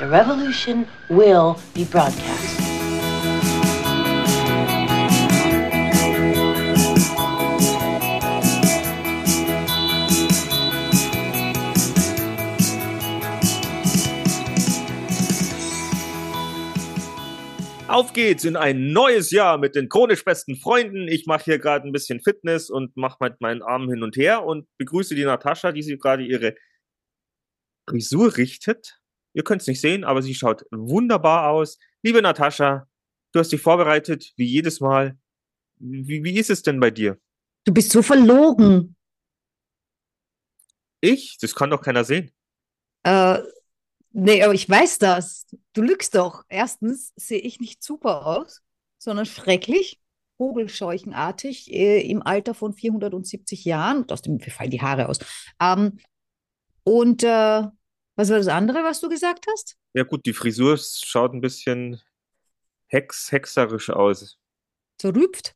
The revolution will be broadcast. Auf geht's in ein neues Jahr mit den chronisch besten Freunden. Ich mache hier gerade ein bisschen Fitness und mache mit meinen Armen hin und her und begrüße die Natascha, die sie gerade ihre Frisur richtet. Ihr könnt es nicht sehen, aber sie schaut wunderbar aus. Liebe Natascha, du hast dich vorbereitet, wie jedes Mal. Wie, wie ist es denn bei dir? Du bist so verlogen. Ich? Das kann doch keiner sehen. Äh, nee, aber ich weiß das. Du lügst doch. Erstens sehe ich nicht super aus, sondern schrecklich, vogelscheuchenartig, äh, im Alter von 470 Jahren. Und aus dem mir fallen die Haare aus. Ähm, und äh, was war das andere, was du gesagt hast? Ja gut, die Frisur schaut ein bisschen hex, hexerisch aus. Zerrüpft.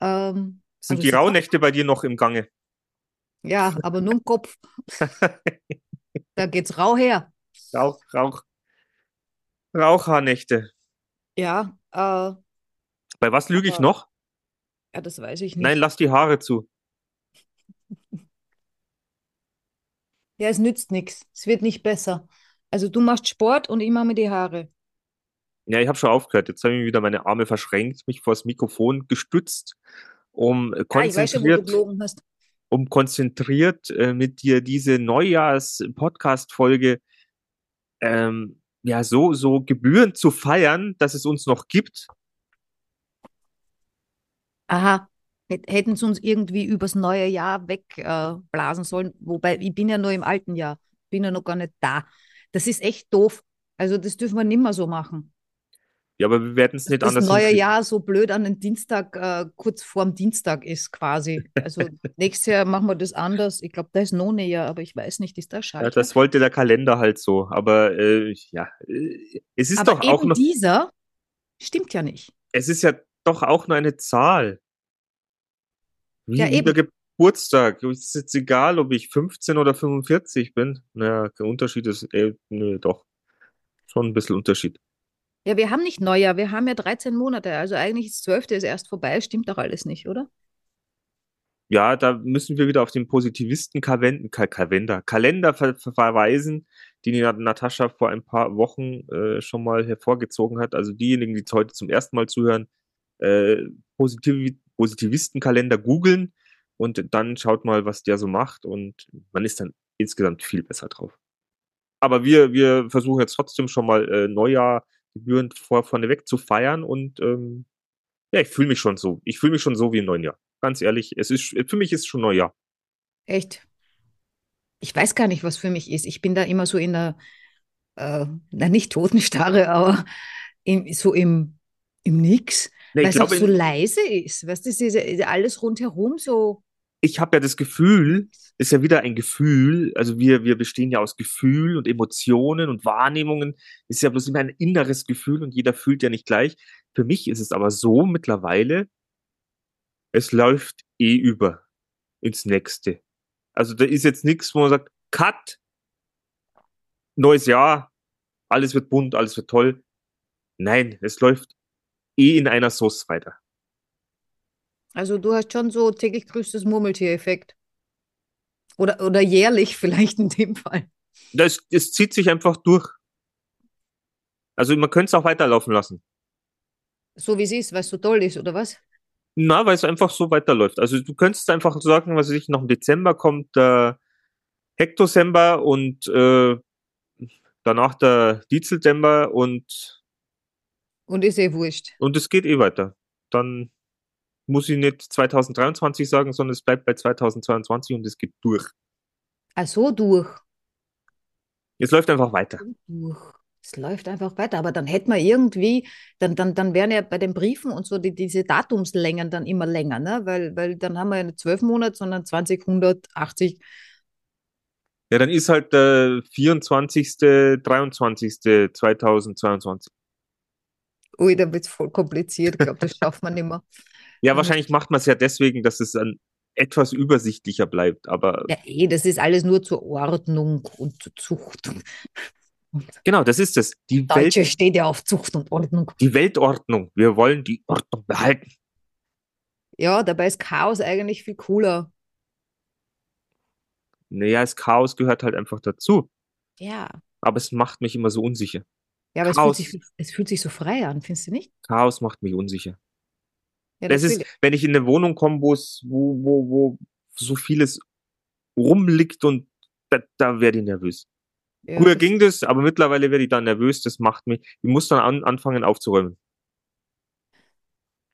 Ähm, Sind die Rauhnächte bei dir noch im Gange? Ja, aber nur im Kopf. Da geht's rau her. Rauch, Rauch, Rauchhaarnächte. Ja, äh, Bei was lüge ich noch? ja, das weiß ich nicht. Nein, lass die Haare zu. Ja, es nützt nichts. Es wird nicht besser. Also du machst Sport und ich mache mir die Haare. Ja, ich habe schon aufgehört. Jetzt habe ich wieder meine Arme verschränkt, mich vors Mikrofon gestützt, um Ah, schon, konzentriert, gelogen hast. um konzentriert äh, mit dir diese Neujahrs-Podcast-Folge ähm, ja so so gebührend zu feiern, dass es uns noch gibt. Aha, hätten sie uns irgendwie übers neue Jahr wegblasen äh, sollen. Wobei, ich bin ja nur im alten Jahr, bin ja noch gar nicht da. Das ist echt doof. Also das dürfen wir nimmer so machen. Ja, aber wir werden es nicht Das anders neue hinkriegen. Jahr so blöd an den Dienstag, äh, kurz vorm Dienstag ist quasi. Also nächstes Jahr machen wir das anders. Ich glaube, da ist noch näher, aber ich weiß nicht, ist da Ja, schade. das wollte der Kalender halt so. Aber äh, ja, es ist aber doch auch noch, dieser stimmt ja nicht. es ist ja doch auch nur eine Zahl. Wie, Ja, wie eben. Geburtstag. Es ist jetzt egal, ob ich 15 oder 45 bin. Naja, der Unterschied ist, äh, nö, doch. Schon ein bisschen Unterschied. Ja, wir haben nicht Neujahr, wir haben ja 13 Monate. Also eigentlich ist 12. ist erst vorbei, stimmt doch alles nicht, oder? Ja, da müssen wir wieder auf den Positivisten-Kalender Kalender, Kalender ver ver verweisen, den die Nat- Natascha vor ein paar Wochen äh, schon mal hervorgezogen hat. Also diejenigen, die heute zum ersten Mal zuhören, äh, Positiv Positivisten-Kalender googeln und dann schaut mal, was der so macht und man ist dann insgesamt viel besser drauf. Aber wir, wir versuchen jetzt trotzdem schon mal äh, Neujahr gebührend vor, vorneweg zu feiern und ähm, ja, ich fühle mich schon so. Ich fühle mich schon so wie im neuen Jahr. Ganz ehrlich, es ist, für mich ist schon Neujahr. Echt? Ich weiß gar nicht, was für mich ist. Ich bin da immer so in der, äh, na nicht Totenstarre, aber im, so im, im Nix, Nee, weil es auch so leise ist. Weißt du, ist alles rundherum so. ich habe ja das Gefühl, ist ja wieder ein Gefühl, also wir, wir bestehen ja aus Gefühl und Emotionen und Wahrnehmungen, ist ja bloß immer ein inneres Gefühl und jeder fühlt ja nicht gleich. Für mich ist es aber so mittlerweile, es läuft eh über ins nächste. Also da ist jetzt nichts, wo man sagt, Cut, neues Jahr, alles wird bunt, alles wird toll. Nein, es läuft eh in einer Sauce weiter. Also du hast schon so täglich grüßt das Murmeltier-Effekt. Oder, oder jährlich vielleicht in dem Fall. Das, das zieht sich einfach durch. Also man könnte es auch weiterlaufen lassen. So wie es ist, weil es so toll ist, oder was? Na, weil es einfach so weiterläuft. Also du könntest einfach sagen, was ich, noch im Dezember kommt der Hektosember und äh, danach der Dizeldember und, Und ist eh wurscht. und es geht eh weiter. Dann muss ich nicht 2023 sagen, sondern es bleibt bei 2022 und es geht durch. Ach so, durch. Es läuft einfach weiter. Durch. Es läuft einfach weiter, aber dann hätten wir irgendwie, dann, dann, dann wären ja bei den Briefen und so die, diese Datumslängen dann immer länger, ne? Weil, weil dann haben wir ja nicht zwölf Monate, sondern 20, 180. Ja, dann ist halt der 24., 23. 2022. Ui, da wird es voll kompliziert. Ich glaube, das schafft man nicht mehr. Ja, wahrscheinlich macht man es ja deswegen, dass es dann etwas übersichtlicher bleibt. Aber Ja, eh, das ist alles nur zur Ordnung und zur Zucht. Genau, das ist es. Die, Deutsche Welt, steht ja auf Zucht und Ordnung. die Weltordnung. Wir wollen die Ordnung behalten. Ja, dabei ist Chaos eigentlich viel cooler. Naja, das Chaos gehört halt einfach dazu. Ja. Aber es macht mich immer so unsicher. Ja, aber es fühlt, sich, es fühlt sich so frei an, findest du nicht? Chaos macht mich unsicher. Ja, Das ist, will- wenn ich in eine Wohnung komme, wo es, wo, wo, wo so vieles rumliegt und da, da werde ich nervös. ja, Früher das- ging das, aber mittlerweile werde ich dann nervös. Das macht mich, ich muss dann an, anfangen aufzuräumen.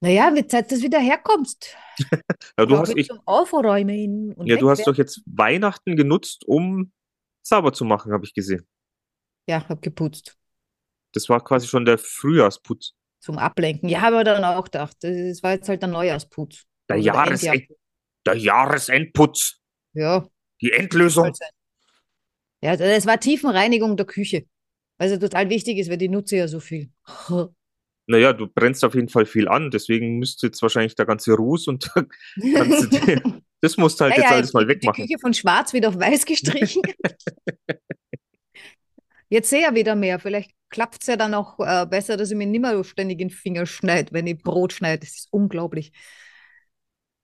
Naja, wird Zeit, dass du wieder herkommst. Ja, du hast, ich, zum Aufräumen und ja, du hast doch jetzt Weihnachten genutzt, um sauber zu machen, habe ich gesehen. Ja, hab geputzt. Das war quasi schon der Frühjahrsputz. Zum Ablenken. Ja, aber dann auch gedacht, das war jetzt halt der Neujahrsputz. Der, Jahresend, der Jahresendputz. Ja, Die Endlösung. Ja, das war Tiefenreinigung der Küche. Also total wichtig ist, weil die nutze ja so viel. Naja, du brennst auf jeden Fall viel an, deswegen müsste jetzt wahrscheinlich der ganze Ruß und dir- das musst du halt Ja, jetzt alles mal die- Die wegmachen. Küche von schwarz wieder auf weiß gestrichen. Jetzt sehe ich ja wieder mehr. Vielleicht klappt es ja dann auch äh, besser, dass ich mir nicht mehr so ständig in den Finger schneide, wenn ich Brot schneide. Das ist unglaublich.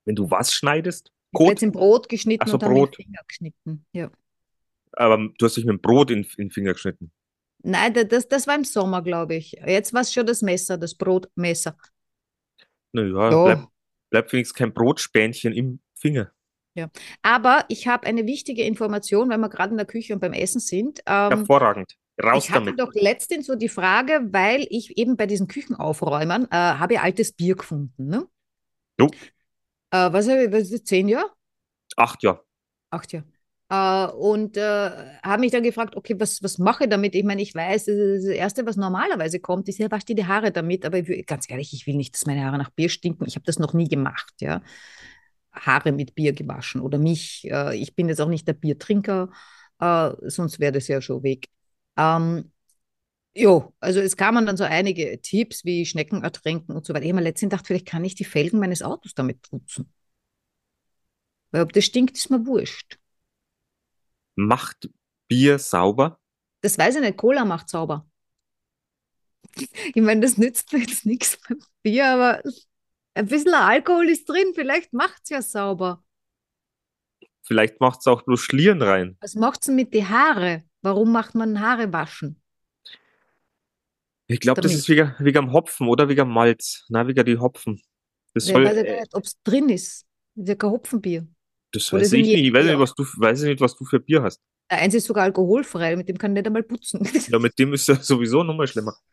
Wenn du was schneidest? Ich habe Kot? jetzt im Brot geschnitten Ach so, und dann Brot. dem Finger geschnitten. Ja. Aber du hast dich mit dem Brot in, in den Finger geschnitten. Nein, da- das, das war im Sommer, glaube ich. Jetzt war es schon das Messer, das Brotmesser. Naja, Ja. bleibt bleib wenigstens kein Brotspänchen im Finger. Aber ich habe eine wichtige Information, weil wir gerade in der Küche und beim Essen sind. Ähm, Hervorragend. Raus ich hatte damit. doch letztens so die Frage, weil ich eben bei diesen Küchenaufräumern äh, habe altes Bier gefunden. Ne? Jo. Äh, was, was ist das, zehn Jahre? Acht Jahre. Acht Jahre. Äh, und äh, habe mich dann gefragt, okay, was, was mache ich damit? Ich meine, ich weiß, das, Erste, was normalerweise kommt, ist ja, wasch dir die Haare damit. Aber ich will, ganz ehrlich, ich will nicht, dass meine Haare nach Bier stinken. Ich habe das noch nie gemacht, ja. Haare mit Bier gewaschen oder mich. Äh, ich bin jetzt auch nicht der Biertrinker, äh, sonst wäre das ja schon weg. Ähm, jo, also es kamen dann so einige Tipps wie Schnecken ertränken und so weiter. Ich habe mir letztens gedacht, vielleicht kann ich die Felgen meines Autos damit putzen. Weil ob das stinkt, ist mir wurscht. Macht Bier sauber? Das weiß ich nicht, Cola macht sauber. Ich meine, das nützt mir jetzt nichts beim Bier, aber ein bisschen Alkohol ist drin, vielleicht macht es ja sauber. Vielleicht macht es auch bloß Schlieren rein. Was macht es denn mit den Haare? Warum macht man Haare waschen? Ich glaube, das ist wegen, wegen am Hopfen oder wegen am Malz. Na, wegen die Hopfen. Das Ich soll, weiß ja gar nicht, ob es drin ist. Das ist ja kein Hopfenbier. das weiß ich nicht. Ich weiß nicht, was du, weiß nicht, was du für Bier hast. Eins ist sogar alkoholfrei, mit dem kann ich nicht einmal putzen. Ja, mit dem ist ja sowieso nochmal schlimmer.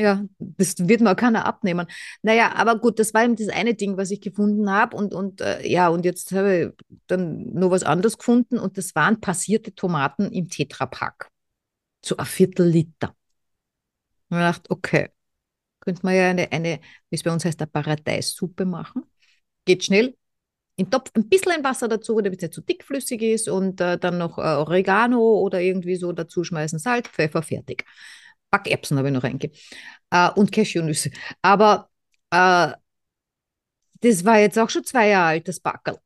Ja, das wird mir keiner abnehmen. Naja, aber gut, das war eben das eine Ding, was ich gefunden habe. Und, und äh, ja, und jetzt habe ich dann noch was anderes gefunden und das waren passierte Tomaten im Tetrapack. So ein Viertel Liter. Und ich dachte, okay, könnte man ja eine, eine wie es bei uns heißt, eine Paradeissuppe machen. Geht schnell. In den Topf ein bisschen Wasser dazu, damit es nicht zu dickflüssig ist und äh, dann noch äh, Oregano oder irgendwie so dazu schmeißen, Salz, Pfeffer, fertig. Backerbsen habe ich noch reingegeben. Äh, und Cashewnüsse. Aber äh, das war jetzt auch schon zwei Jahre alt, das Backerl.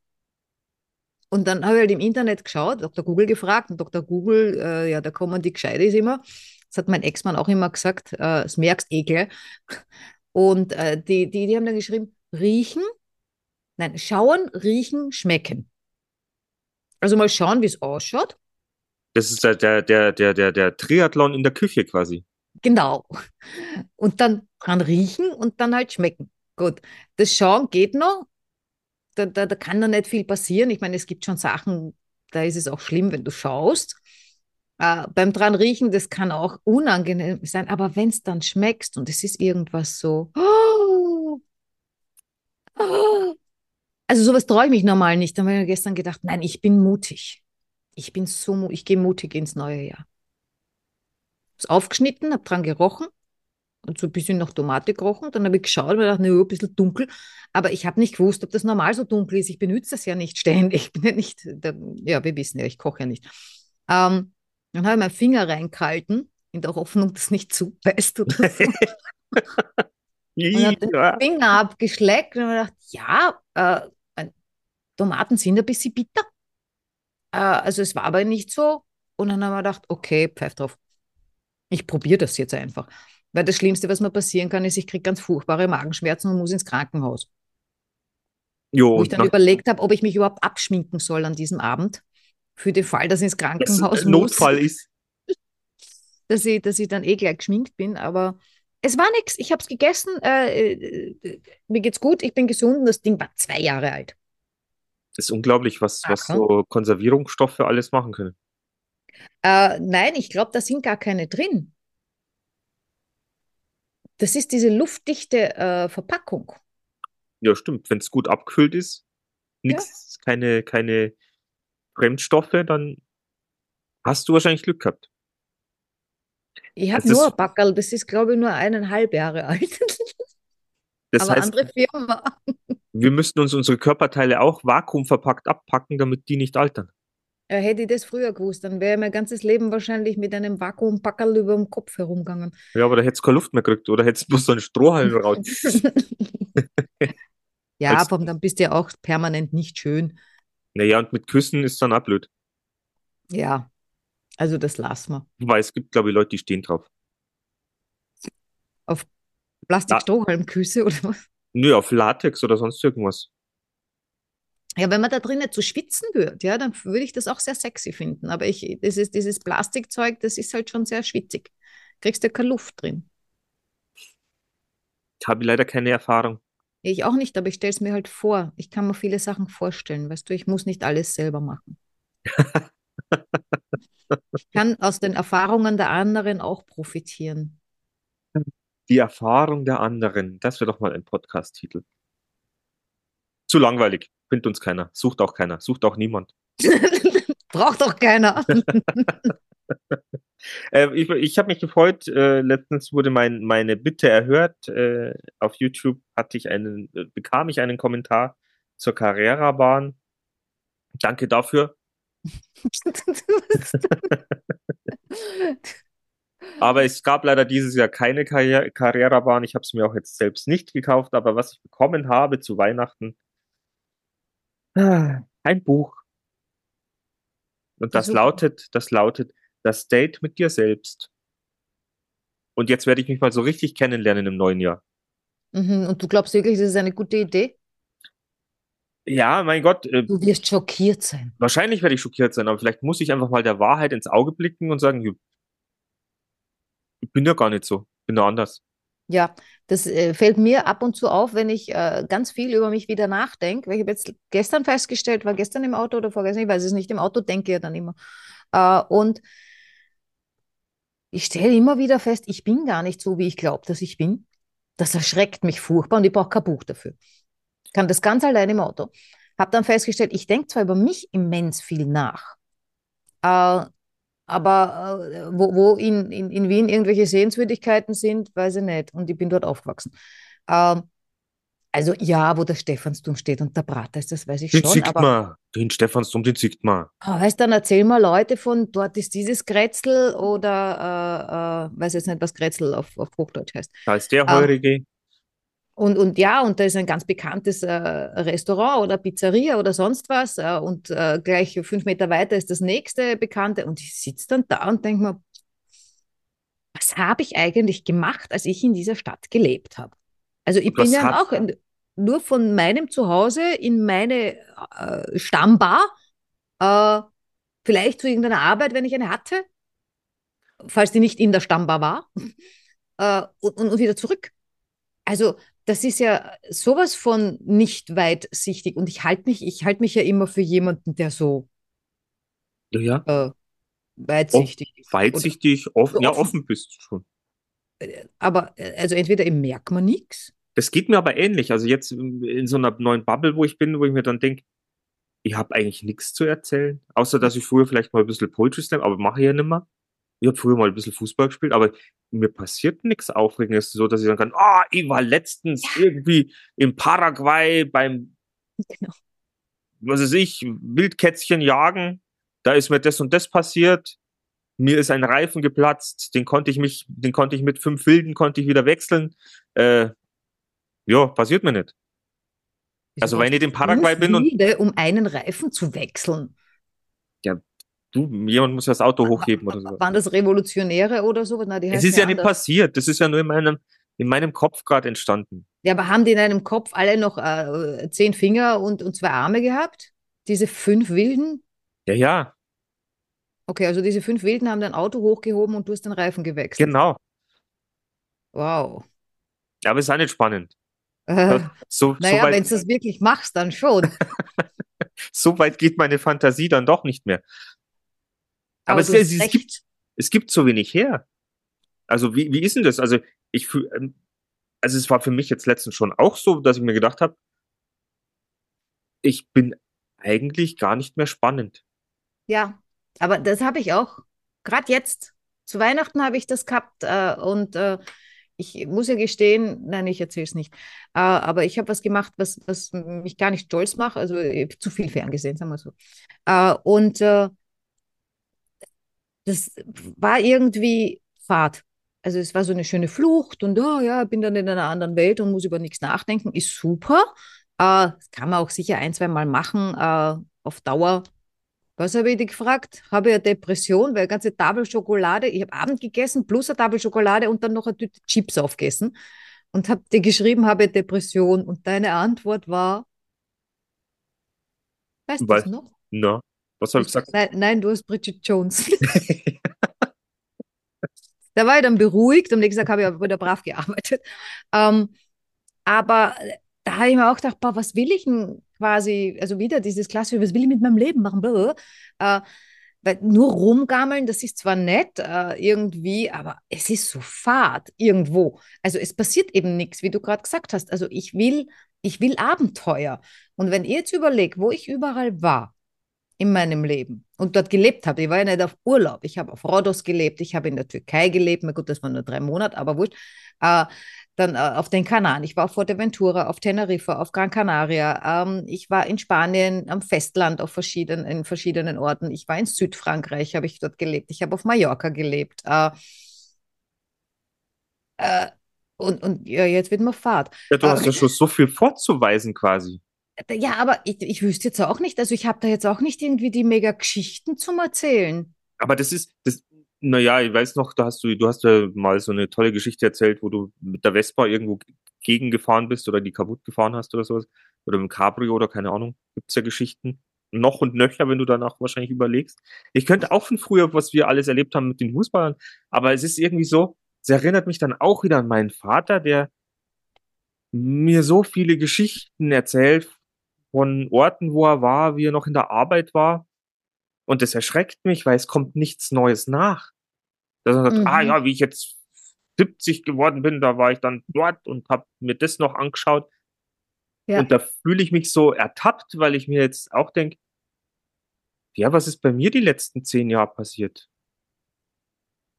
Und dann habe ich halt im Internet geschaut, Dr. Google gefragt und Dr. Google, äh, ja, da kommen die Gescheite ist immer. Das hat mein Ex-Mann auch immer gesagt, äh, das merkst eh gleich. Und äh, die, die, die haben dann geschrieben, riechen, nein, schauen, riechen, schmecken. Also mal schauen, wie es ausschaut. Das ist der, der, der, der, der Triathlon in der Küche quasi. Genau. Und dann dran riechen und dann halt schmecken. Gut. Das Schauen geht noch. Da, da, da kann noch nicht viel passieren. Ich meine, es gibt schon Sachen, da ist es auch schlimm, wenn du schaust. Äh, beim dran riechen, das kann auch unangenehm sein, aber wenn es dann schmeckst und es ist irgendwas so. Also sowas traue ich mich normal nicht. Da habe ich mir gestern gedacht, nein, ich bin mutig. Ich bin so, ich gehe mutig ins neue Jahr. Ist aufgeschnitten, habe dran gerochen und so ein bisschen nach Tomate gerochen. Dann habe ich geschaut und mir gedacht, na ja, ein bisschen dunkel. Aber ich habe nicht gewusst, ob das normal so dunkel ist. Ich benutze das ja nicht ständig. Ich bin ja nicht, der, ja, wir wissen ja, ich koche ja nicht. Ähm, dann habe ich meinen Finger reingehalten, in der Hoffnung, dass nicht zubeißt oder so. Und hab den. Finger abgeschleckt und habe gedacht, ja, äh, Tomaten sind ein bisschen bitter. Äh, also es war aber nicht so. Und dann haben wir gedacht, okay, pfeif drauf. Ich probiere das jetzt einfach. Weil das Schlimmste, was mir passieren kann, ist, ich kriege ganz furchtbare Magenschmerzen und muss ins Krankenhaus. Jo, Wo ich dann überlegt habe, ob ich mich überhaupt abschminken soll an diesem Abend. Für den Fall, dass ich ins das Krankenhaus ein muss, Notfall ist. dass ich, dass ich dann eh gleich geschminkt bin. Aber es war nichts. Ich habe es gegessen. Äh, äh, mir geht's gut. Ich bin gesund. Und das Ding war zwei Jahre alt. Das ist unglaublich, was, was so Konservierungsstoffe alles machen können. Äh, nein, ich glaube, da sind gar keine drin. Das ist diese luftdichte äh, Verpackung. Ja, stimmt. Wenn es gut abgefüllt ist, nix, keine, keine Fremdstoffe, dann hast du wahrscheinlich Glück gehabt. Ich habe ist- nur ein Packerl, das ist, glaube ich, nur eineinhalb Jahre alt. Das Aber heißt, andere Firma. wir müssten uns unsere Körperteile auch vakuumverpackt abpacken, damit die nicht altern. Äh, hätte ich das früher gewusst, dann wäre mein ganzes Leben wahrscheinlich mit einem Vakuumpackerl über dem Kopf herumgegangen. Ja, aber da hättest du keine Luft mehr gekriegt oder hättest bloß so einen Strohhalm raus. ja, aber dann bist du ja auch permanent nicht schön. Naja, und mit Küssen ist dann auch blöd. Ja, also das lassen wir. Wobei es gibt, glaube ich, Leute, die stehen drauf. Plastikstrohhalmküsse oder was? Nö, auf Latex oder sonst irgendwas. Ja, wenn man da drin nicht so schwitzen würde, ja, dann würde ich das auch sehr sexy finden. Aber ich, das ist, dieses Plastikzeug, das ist halt schon sehr schwitzig. Kriegst du keine Luft drin. Habe ich leider keine Erfahrung. Ich auch nicht, aber ich stelle es mir halt vor. Ich kann mir viele Sachen vorstellen, weißt du, ich muss nicht alles selber machen. Ich kann aus den Erfahrungen der anderen auch profitieren. Die Erfahrung der anderen. Das wäre doch mal ein Podcast-Titel. Zu langweilig. Findet uns keiner. Sucht auch keiner. Sucht auch niemand. Braucht doch keiner. Äh, ich ich habe mich gefreut. Äh, letztens wurde mein, meine Bitte erhört. Äh, auf YouTube hatte ich einen, äh, bekam ich einen Kommentar zur Carrera-Bahn. Danke dafür. Aber es gab leider dieses Jahr keine Carrera-Bahn. Ich habe es mir auch jetzt selbst nicht gekauft. Aber was ich bekommen habe zu Weihnachten, ein Buch. Und das Super. lautet, das lautet, das Date mit dir selbst. Und jetzt werde ich mich mal so richtig kennenlernen im neuen Jahr. Mhm, Und du glaubst wirklich, das ist eine gute Idee? Ja, mein Gott, äh, Du wirst schockiert sein. wahrscheinlich werde ich schockiert sein, aber vielleicht muss ich einfach mal der Wahrheit ins Auge blicken und sagen, "Ju, ich bin ja gar nicht so, bin ja anders. Ja, das äh, fällt mir ab und zu auf, wenn ich äh, ganz viel über mich wieder nachdenke. Ich habe jetzt gestern festgestellt, war gestern im Auto oder vorgestern, ich weiß es nicht, im Auto denke ich ja dann immer. Äh, und ich stelle immer wieder fest, ich bin gar nicht so, wie ich glaube, dass ich bin. Das erschreckt mich furchtbar und ich brauche kein Buch dafür. Ich kann das ganz allein im Auto. Habe dann festgestellt, ich denke zwar über mich immens viel nach, äh, aber äh, wo, wo in, in, in Wien irgendwelche Sehenswürdigkeiten sind, weiß ich nicht. Und ich bin dort aufgewachsen. Ähm, also ja, wo der Stephansdom steht und der Prater ist, das weiß ich Den schon. sieht Aber man, den Stephansdom, den sieht man. Ah, weißt dann erzähl mal Leute von, dort ist dieses Grätzl oder äh, äh, weiß jetzt nicht, was Grätzl auf, auf Hochdeutsch heißt. Da ist der. Heurige. Und, und ja, und da ist ein ganz bekanntes äh, Restaurant oder Pizzeria oder sonst was. Äh, und äh, gleich fünf Meter weiter ist das nächste Bekannte. Und ich sitze dann da und denke mir, was habe ich eigentlich gemacht, als ich in dieser Stadt gelebt habe? Also ich bin ja auch nur von meinem Zuhause in meine äh, Stammbar, äh, vielleicht zu irgendeiner Arbeit, wenn ich eine hatte, falls die nicht in der Stammbar war, äh, und, und wieder zurück. Also das ist ja sowas von nicht weitsichtig und ich halte mich, ich halte mich ja immer für jemanden, der so Ja, äh, weitsichtig ist. Weitsichtig, offen, ja, offen. offen bist du schon. Oder, aber äh, also entweder eben merkt man nichts. Das geht mir aber ähnlich. Also jetzt in so einer neuen Bubble, wo ich bin, wo ich mir dann denke, ich habe eigentlich nichts zu erzählen, außer dass ich früher vielleicht mal ein bisschen Poetry Slam, aber mache ich ja nicht mehr. Ich habe früher mal ein bisschen Fußball gespielt, aber mir passiert nichts Aufregendes, so dass ich sagen kann, ah, ich war letztens irgendwie im Paraguay beim, Genau. was weiß ich, Wildkätzchen jagen, da ist mir das und das passiert. Mir ist ein Reifen geplatzt, den konnte ich mich, den konnte ich mit fünf Wilden konnte ich wieder wechseln. Äh, ja, passiert mir nicht. Also wenn ich in Paraguay bin und um einen Reifen zu wechseln. Du, jemand muss ja das Auto hochheben oder so. Waren das Revolutionäre oder so? Na, die Es ist ja nicht anders. passiert. Das ist ja nur in meinem, in meinem Kopf gerade entstanden. Ja, aber haben die in einem Kopf alle noch äh, zehn Finger und, und zwei Arme gehabt? Diese fünf Wilden? Ja, ja, Okay, also diese fünf Wilden haben dein Auto hochgehoben und du hast den Reifen gewechselt. genau. Wow. Aber es ist auch nicht spannend. Äh, So, so, naja, wenn weit, du das wirklich machst, dann schon. so weit geht meine Fantasie dann doch nicht mehr. Aber, Aber es, es, es, gibt, es gibt so wenig her. Also wie, wie ist denn das? Also ich ähm, also es war für mich jetzt letztens schon auch so, dass ich mir gedacht habe, ich bin eigentlich gar nicht mehr spannend. Ja, aber das habe ich auch. Gerade jetzt. Zu Weihnachten habe ich das gehabt äh, und äh, ich muss ja gestehen, nein, ich erzähle es nicht. Äh, aber ich habe was gemacht, was, was mich gar nicht stolz macht. Also ich zu viel ferngesehen, sagen wir so. Äh, und äh, das war irgendwie Fahrt. Also es war so eine schöne Flucht und oh ja, bin dann in einer anderen Welt und muss über nichts nachdenken. Ist super. Äh, das kann man auch sicher ein, zwei Mal machen, äh, auf Dauer. Was habe ich dich gefragt? Habe ich eine Depression, weil eine ganze Tafel Schokolade, ich habe Abend gegessen, plus eine Tafel Schokolade und dann noch eine Tüte Chips aufgegessen und habe dir geschrieben, habe Depression und deine Antwort war, weißt du noch? Na, was habe ich gesagt? Nein, nein, du hast Bridget Jones. Da war ich dann beruhigt und wie gesagt, habe ich aber wieder brav gearbeitet. Ähm, aber da habe ich mir auch gedacht, boah, was will ich denn quasi, also wieder dieses klassische, was will ich mit meinem Leben machen? Äh, weil nur rumgammeln, das ist zwar nett äh, irgendwie, aber es ist so fad irgendwo. Also es passiert eben nichts, wie du gerade gesagt hast. Also ich will, ich will Abenteuer. Und wenn ihr jetzt überlegt, wo ich überall war, in meinem Leben und dort gelebt habe. Ich war ja nicht auf Urlaub. Ich habe auf Rhodos gelebt, ich habe in der Türkei gelebt. Na gut, das waren nur drei Monate, aber wurscht. Äh, dann äh, auf den Kanaren. Ich war auf Fuerteventura, auf Teneriffa, auf Gran Canaria. Ähm, ich war in Spanien am Festland auf verschiedenen, in verschiedenen Orten. Ich war in Südfrankreich, habe ich dort gelebt. Ich habe auf Mallorca gelebt. Äh, äh, und, und ja, jetzt wird mir Fahrt. Ja, du hast Aber- ja schon so viel vorzuweisen quasi. Ja, aber ich, ich wüsste jetzt auch nicht, also ich habe da jetzt auch nicht irgendwie die mega Geschichten zum Erzählen. Aber das ist, das, naja, ich weiß noch, da hast du, du hast ja mal so eine tolle Geschichte erzählt, wo du mit der Vespa irgendwo gegengefahren bist oder die kaputt gefahren hast oder sowas. Oder mit dem Cabrio oder keine Ahnung. Gibt's ja Geschichten. Noch und nöcher, wenn du danach wahrscheinlich überlegst. Ich könnte auch von früher, was wir alles erlebt haben mit den Fußballern, aber es ist irgendwie so, es erinnert mich dann auch wieder an meinen Vater, der mir so viele Geschichten erzählt von Orten, wo er war, wie er noch in der Arbeit war. Und das erschreckt mich, weil es kommt nichts Neues nach. Dass er sagt, Mhm. ah ja, wie ich jetzt 70 geworden bin, da war ich dann dort und habe mir das noch angeschaut. Ja. Und da fühle ich mich so ertappt, weil ich mir jetzt auch denke, ja, was ist bei mir die letzten zehn Jahre passiert?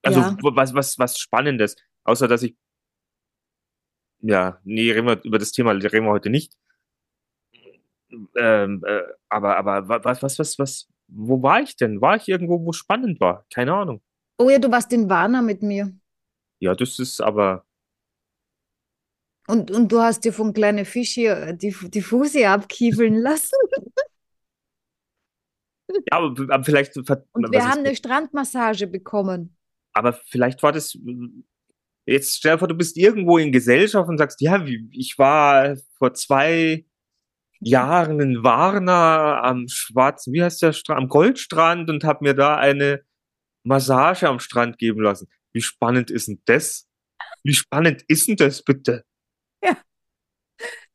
Also Ja. was, was, was Spannendes, außer dass ich, ja, nee, reden wir, über das Thema reden wir heute nicht. Ähm, äh, aber, aber wa- was, was, was, was, wo war ich denn? War ich irgendwo, wo spannend war? Keine Ahnung. Oh ja, du warst in Varna mit mir. Ja, das ist aber, Und, und du hast dir von kleinen Fisch hier die, die Fuße abkiefeln lassen. ja, aber, aber vielleicht, Und wir haben eine Strandmassage bekommen. aber vielleicht war das, jetzt stell dir vor, du bist irgendwo in Gesellschaft und sagst, ja, ich war vor zwei Jahren in Varna am schwarzen, wie heißt der Strand, am Goldstrand und habe mir da eine Massage am Strand geben lassen. Wie spannend ist denn das? Wie spannend ist denn das bitte?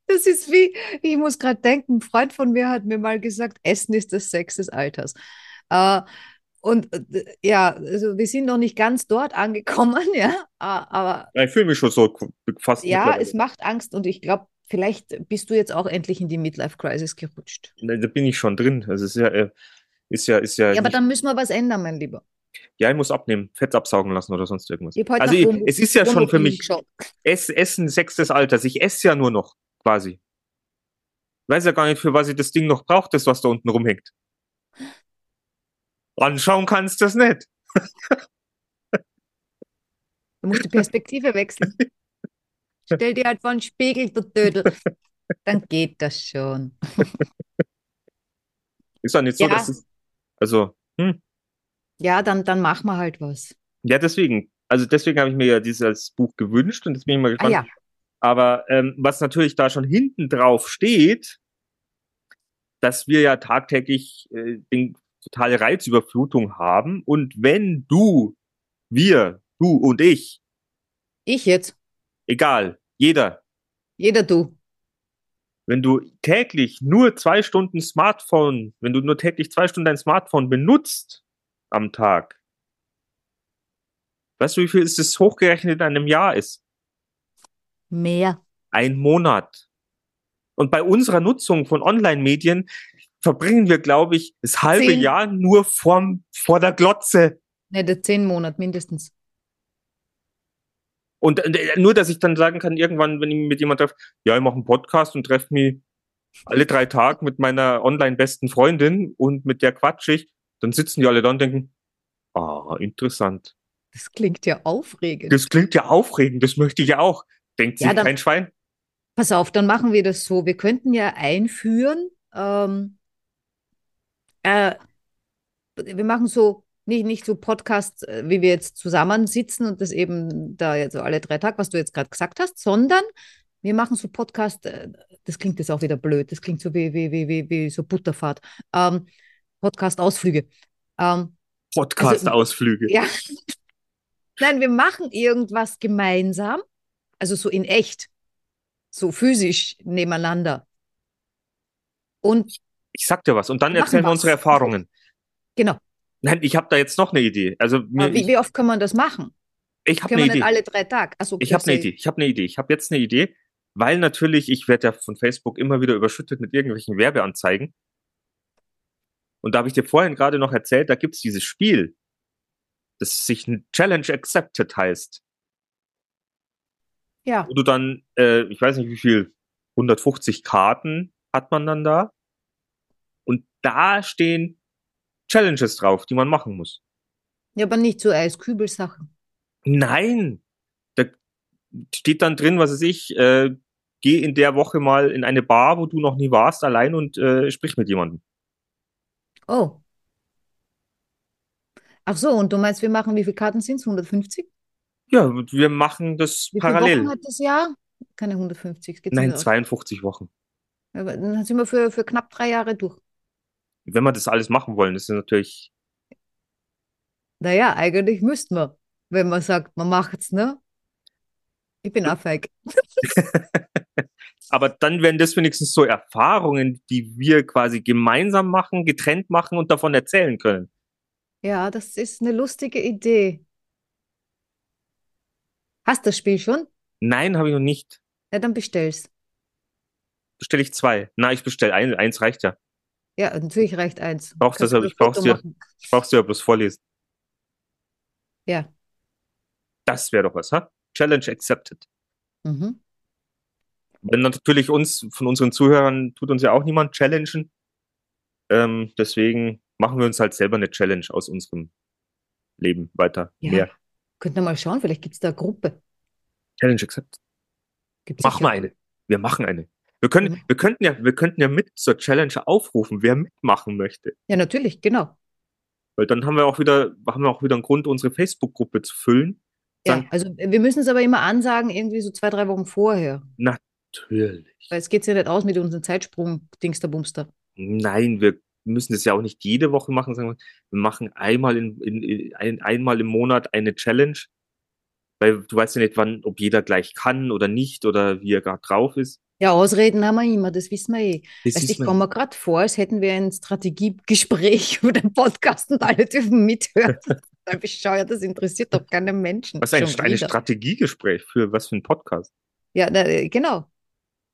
Das ist wie, ich muss gerade denken, ein Freund von mir hat mir mal gesagt, Essen ist das Sex des Alters. Äh, und äh, ja, also wir sind noch nicht ganz dort angekommen, ja, aber Ja, Ich fühle mich schon so fast ja, es macht Angst und ich glaube, vielleicht bist du jetzt auch endlich in die Midlife-Crisis gerutscht. Da bin ich schon drin. Also es ist ja, äh, ist ja, ist ja, Ja, aber dann müssen wir was ändern, mein Lieber. ja, ich muss abnehmen, Fett absaugen lassen oder sonst irgendwas. Ich Also ich, es ist ja schon für mich. Ess, Essen Sex des Alters. Ich esse ja nur noch, quasi. Weiß ja gar nicht, für was ich das Ding noch braucht, das, was da unten rumhängt. Anschauen kannst du das nicht. Du musst die Perspektive wechseln. Stell dir halt vor einen Spiegel, du Dödel. Dann geht das schon. Ist doch nicht so, Ja. dass es, also, hm, Ja, dann, dann machen wir halt was. Ja, deswegen. Also deswegen habe ich mir ja dieses Buch gewünscht und jetzt bin ich mal Ah gespannt. ja, Aber ähm, was natürlich da schon hinten drauf steht, dass wir ja tagtäglich äh, den, totale Reizüberflutung haben. Und wenn du, wir, du und ich, ich jetzt. egal, jeder, Jeder du. wenn du täglich nur zwei Stunden Smartphone, wenn du nur täglich zwei Stunden dein Smartphone benutzt am Tag, weißt du, wie viel ist es hochgerechnet in einem Jahr ist? Mehr. Ein Monat. Und bei unserer Nutzung von Online-Medien verbringen wir, glaube ich, das halbe Zehn. Jahr nur vorm, vor der Glotze. Ne, der zehn Monate mindestens. Und äh, nur, dass ich dann sagen kann, irgendwann, wenn ich mit jemand treffe, ja, ich mache einen Podcast und treffe mich alle drei Tage mit meiner online-besten Freundin und mit der quatsch ich, dann sitzen die alle da und denken, ah, interessant. Das klingt ja aufregend. Das klingt ja aufregend, das möchte ich ja auch. Denkt Ja, sich dann- kein Schwein. Pass auf, dann machen wir das so. Wir könnten ja einführen, ähm, äh, wir machen so, nicht, nicht so Podcasts, äh, wie wir jetzt zusammensitzen und das eben da jetzt so alle drei Tage, was du jetzt gerade gesagt hast, sondern wir machen so Podcast, äh, das klingt jetzt auch wieder blöd, das klingt so wie, wie, wie, wie, wie so Butterfahrt, ähm, Podcast-Ausflüge. Ähm, Podcast-Ausflüge. ja. Nein, wir machen irgendwas gemeinsam, also so in echt, so physisch nebeneinander. Und Ich sag dir was. Und dann erzählen wir was. unsere Erfahrungen. genau, Nein, ich habe da jetzt noch eine Idee. Also mir, wie, wie oft kann man das machen? ich habe eine Idee. alle drei Tage? Also, Ich habe eine Idee. Ich habe eine Idee. Ich habe jetzt eine Idee, weil natürlich ich werde ja von Facebook immer wieder überschüttet mit irgendwelchen Werbeanzeigen. Und da habe ich dir vorhin gerade noch erzählt, da gibt's dieses Spiel, das sich ein Challenge Accepted heißt, Ja, wo du dann, äh, ich weiß nicht wie viel, 150 Karten hat man dann da. Und da stehen Challenges drauf, die man machen muss. ja, aber nicht so Eiskübelsachen. Nein, da steht dann drin, was weiß ich, äh, geh in der Woche mal in eine Bar, wo du noch nie warst, allein und äh, sprich mit jemandem. Oh. Ach so, und du meinst, wir machen, wie viele Karten sind es? 150? Ja, wir machen das Wie viele parallel. Wochen hat das Jahr? Keine 150, geht's Nein, nicht aus. 52 Wochen. Aber dann sind wir für, für knapp drei Jahre durch. Wenn wir das alles machen wollen, das ist natürlich, Naja, eigentlich müssten wir, wenn man sagt, man macht's, ne? Ich bin auch feig. aber dann wären das wenigstens so Erfahrungen, die wir quasi gemeinsam machen, getrennt machen und davon erzählen können. Ja, das ist eine lustige Idee. Hast das Spiel schon? Nein, habe ich noch nicht. Ja, dann bestell's. Bestelle ich zwei. Na, ich bestelle ein, eins reicht ja. Ja, natürlich reicht eins. Brauchst Kannst du aber ich brauch's Foto dir. machen. Ich brauch's dir ja bloß vorlesen. Ja. Das wäre doch was, ha? Challenge accepted. Mhm. Wenn natürlich uns, von unseren Zuhörern, tut uns ja auch niemand challengen. Ähm, deswegen machen wir uns halt selber eine Challenge aus unserem Leben weiter. Ja. Mehr. Könnt ihr mal schauen, vielleicht gibt's da eine Gruppe. Challenge accepted. Gibt's Machen wir eine. Wir machen eine. Wir können, Mhm. wir könnten ja, wir könnten ja mit zur Challenge aufrufen, wer mitmachen möchte. Ja, natürlich, genau. Weil dann haben wir auch wieder, haben wir auch wieder einen Grund, unsere Facebook-Gruppe zu füllen. Ja, Dann- also wir müssen es aber immer ansagen, irgendwie so zwei, drei Wochen vorher. Natürlich. Weil es geht ja nicht aus mit unserem Zeitsprung-Dingster-Bumster. Nein, wir müssen das ja auch nicht jede Woche machen, sondern wir machen einmal in, in, in ein, einmal im Monat eine Challenge. Weil du weißt ja nicht, wann, ob jeder gleich kann oder nicht oder wie er gerade drauf ist. Ja, Ausreden haben wir immer, das wissen wir eh. Das Weißt, ist ich komme mir gerade vor, als hätten wir ein Strategiegespräch über den Podcast und alle dürfen mithören. Total bescheuert, das interessiert doch keine Menschen. was ein, Schon ein. Strategiegespräch für was für ein Podcast? Ja, na, äh, genau.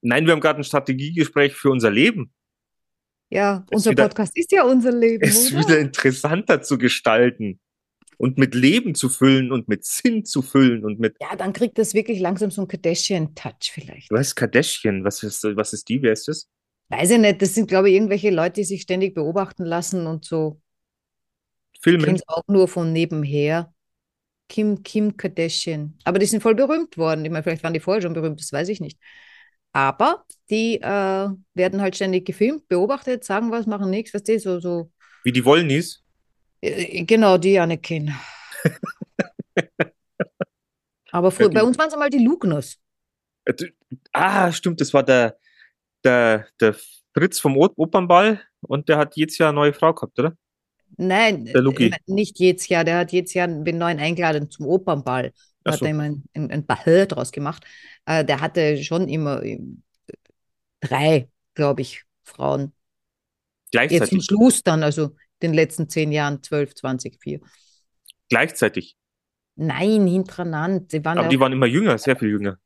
Nein, wir haben gerade ein Strategiegespräch für unser Leben. Ja, Ist unser wieder- Podcast ist ja unser Leben, Es oder? wieder interessanter zu gestalten und mit Leben zu füllen und mit Sinn zu füllen und mit Ja, dann kriegt das wirklich langsam so einen Kardashian-Touch vielleicht. was Kardashian, was ist was ist die, wer ist das? Weiß ich nicht, das sind, glaube ich, irgendwelche Leute, die sich ständig beobachten lassen und so. Ich Filmen? es auch nur von nebenher. Kim, Kim Kardashian. Aber die sind voll berühmt worden. Ich meine, vielleicht waren die vorher schon berühmt, das weiß ich nicht. Aber die äh, werden halt ständig gefilmt, beobachtet, sagen was, machen nichts, weißt du, so, so. Wie die Wollnies? Äh, Genau, die Anakin. Aber früher, bei uns waren es einmal die Lugners. Äh, Ah, stimmt, das war der, der, der Fritz vom Opernball und der hat jedes Jahr eine neue Frau gehabt, oder? Nein, Der Luki. äh, nicht jedes Jahr. Der hat jedes Jahr den neuen eingeladen zum Opernball. Hat so. er immer ein, ein, ein Ball draus gemacht. Äh, der hatte schon immer äh, drei, glaube ich, Frauen. Jetzt zum Gleichzeitig. Schluss dann, also den letzten zehn Jahren, 12, 20, 4. Gleichzeitig. Nein, hintereinander. Die waren, Aber die auch, waren immer jünger, sehr viel jünger.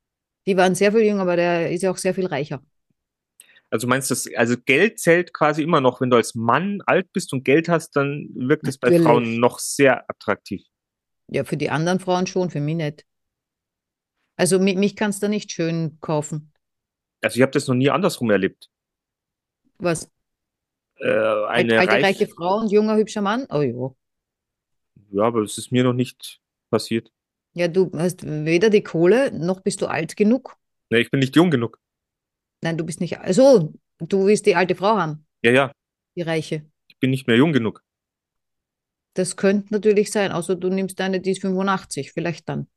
die waren sehr viel jünger, aber der ist ja auch sehr viel reicher. Also meinst du, das, also Geld zählt quasi immer noch, wenn du als Mann alt bist und Geld hast, dann wirkt es bei. Frauen noch sehr attraktiv. Ja, für die anderen Frauen schon, für mich nicht. Also mich, mich kannst du nicht schön kaufen. Also ich habe das noch nie andersrum erlebt. Was? Äh, eine alte, reich, reiche Frau und junger, hübscher Mann? Oh ja. ja, aber es ist mir noch nicht passiert. Ja, du hast weder die Kohle, noch bist du alt genug. Ne, ich bin nicht jung genug. Nein, du bist nicht. Also, du willst die alte Frau haben, Ja, ja, die reiche. ich bin nicht mehr jung genug. Das könnte natürlich sein, außer du nimmst eine, die ist 85, vielleicht dann.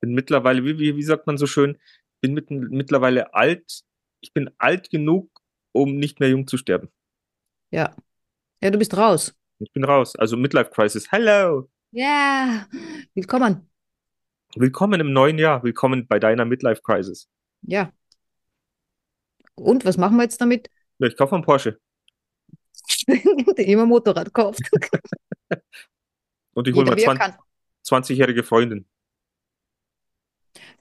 Bin mittlerweile, wie, wie, wie sagt man so schön, bin mit, mittlerweile alt. Ich bin alt genug, um nicht mehr jung zu sterben. Ja. Ja, du bist raus. Ich bin raus. Also Midlife Crisis. Hello! Ja, willkommen. Willkommen im neuen Jahr. Willkommen bei deiner Midlife Crisis. Ja. Und was machen wir jetzt damit? Ja, ich kaufe einen Porsche. Der immer Motorrad kauft. Und ich hole er 20 kann. 20-jährige Freundin.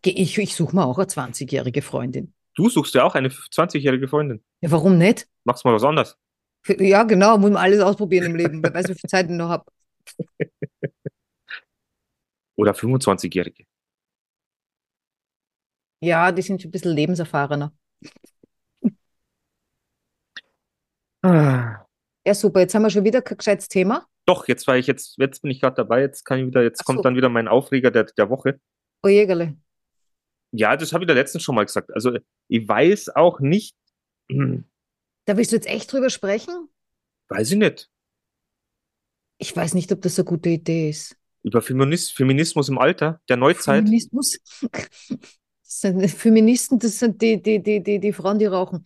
Ich, ich suche mir auch eine 20-jährige Freundin. Du suchst ja auch eine 20-jährige Freundin. Ja, warum nicht? Machst mal was anderes. Ja, genau, muss man alles ausprobieren im Leben. Wer weiß, wie viel Zeit ich noch habe. Oder 25-jährige. Ja, die sind schon ein bisschen lebenserfahrener. Ah. Ja, super. Jetzt haben wir schon wieder kein gescheites Thema. Doch, jetzt war ich jetzt, jetzt bin ich gerade dabei, jetzt kann ich wieder, jetzt Ach kommt so. dann wieder mein Aufreger der, der Woche. Oh Jägerle. Ja, das habe ich da letztens schon mal gesagt. Also ich weiß auch nicht, hm, Da willst du jetzt echt drüber sprechen? weiß ich nicht, Ich weiß nicht, ob das eine gute Idee ist. über Feminis Feminismus im Alter der Neuzeit. Feminismus? Das sind Feministen, das sind die, die, die, die, die Frauen, die rauchen.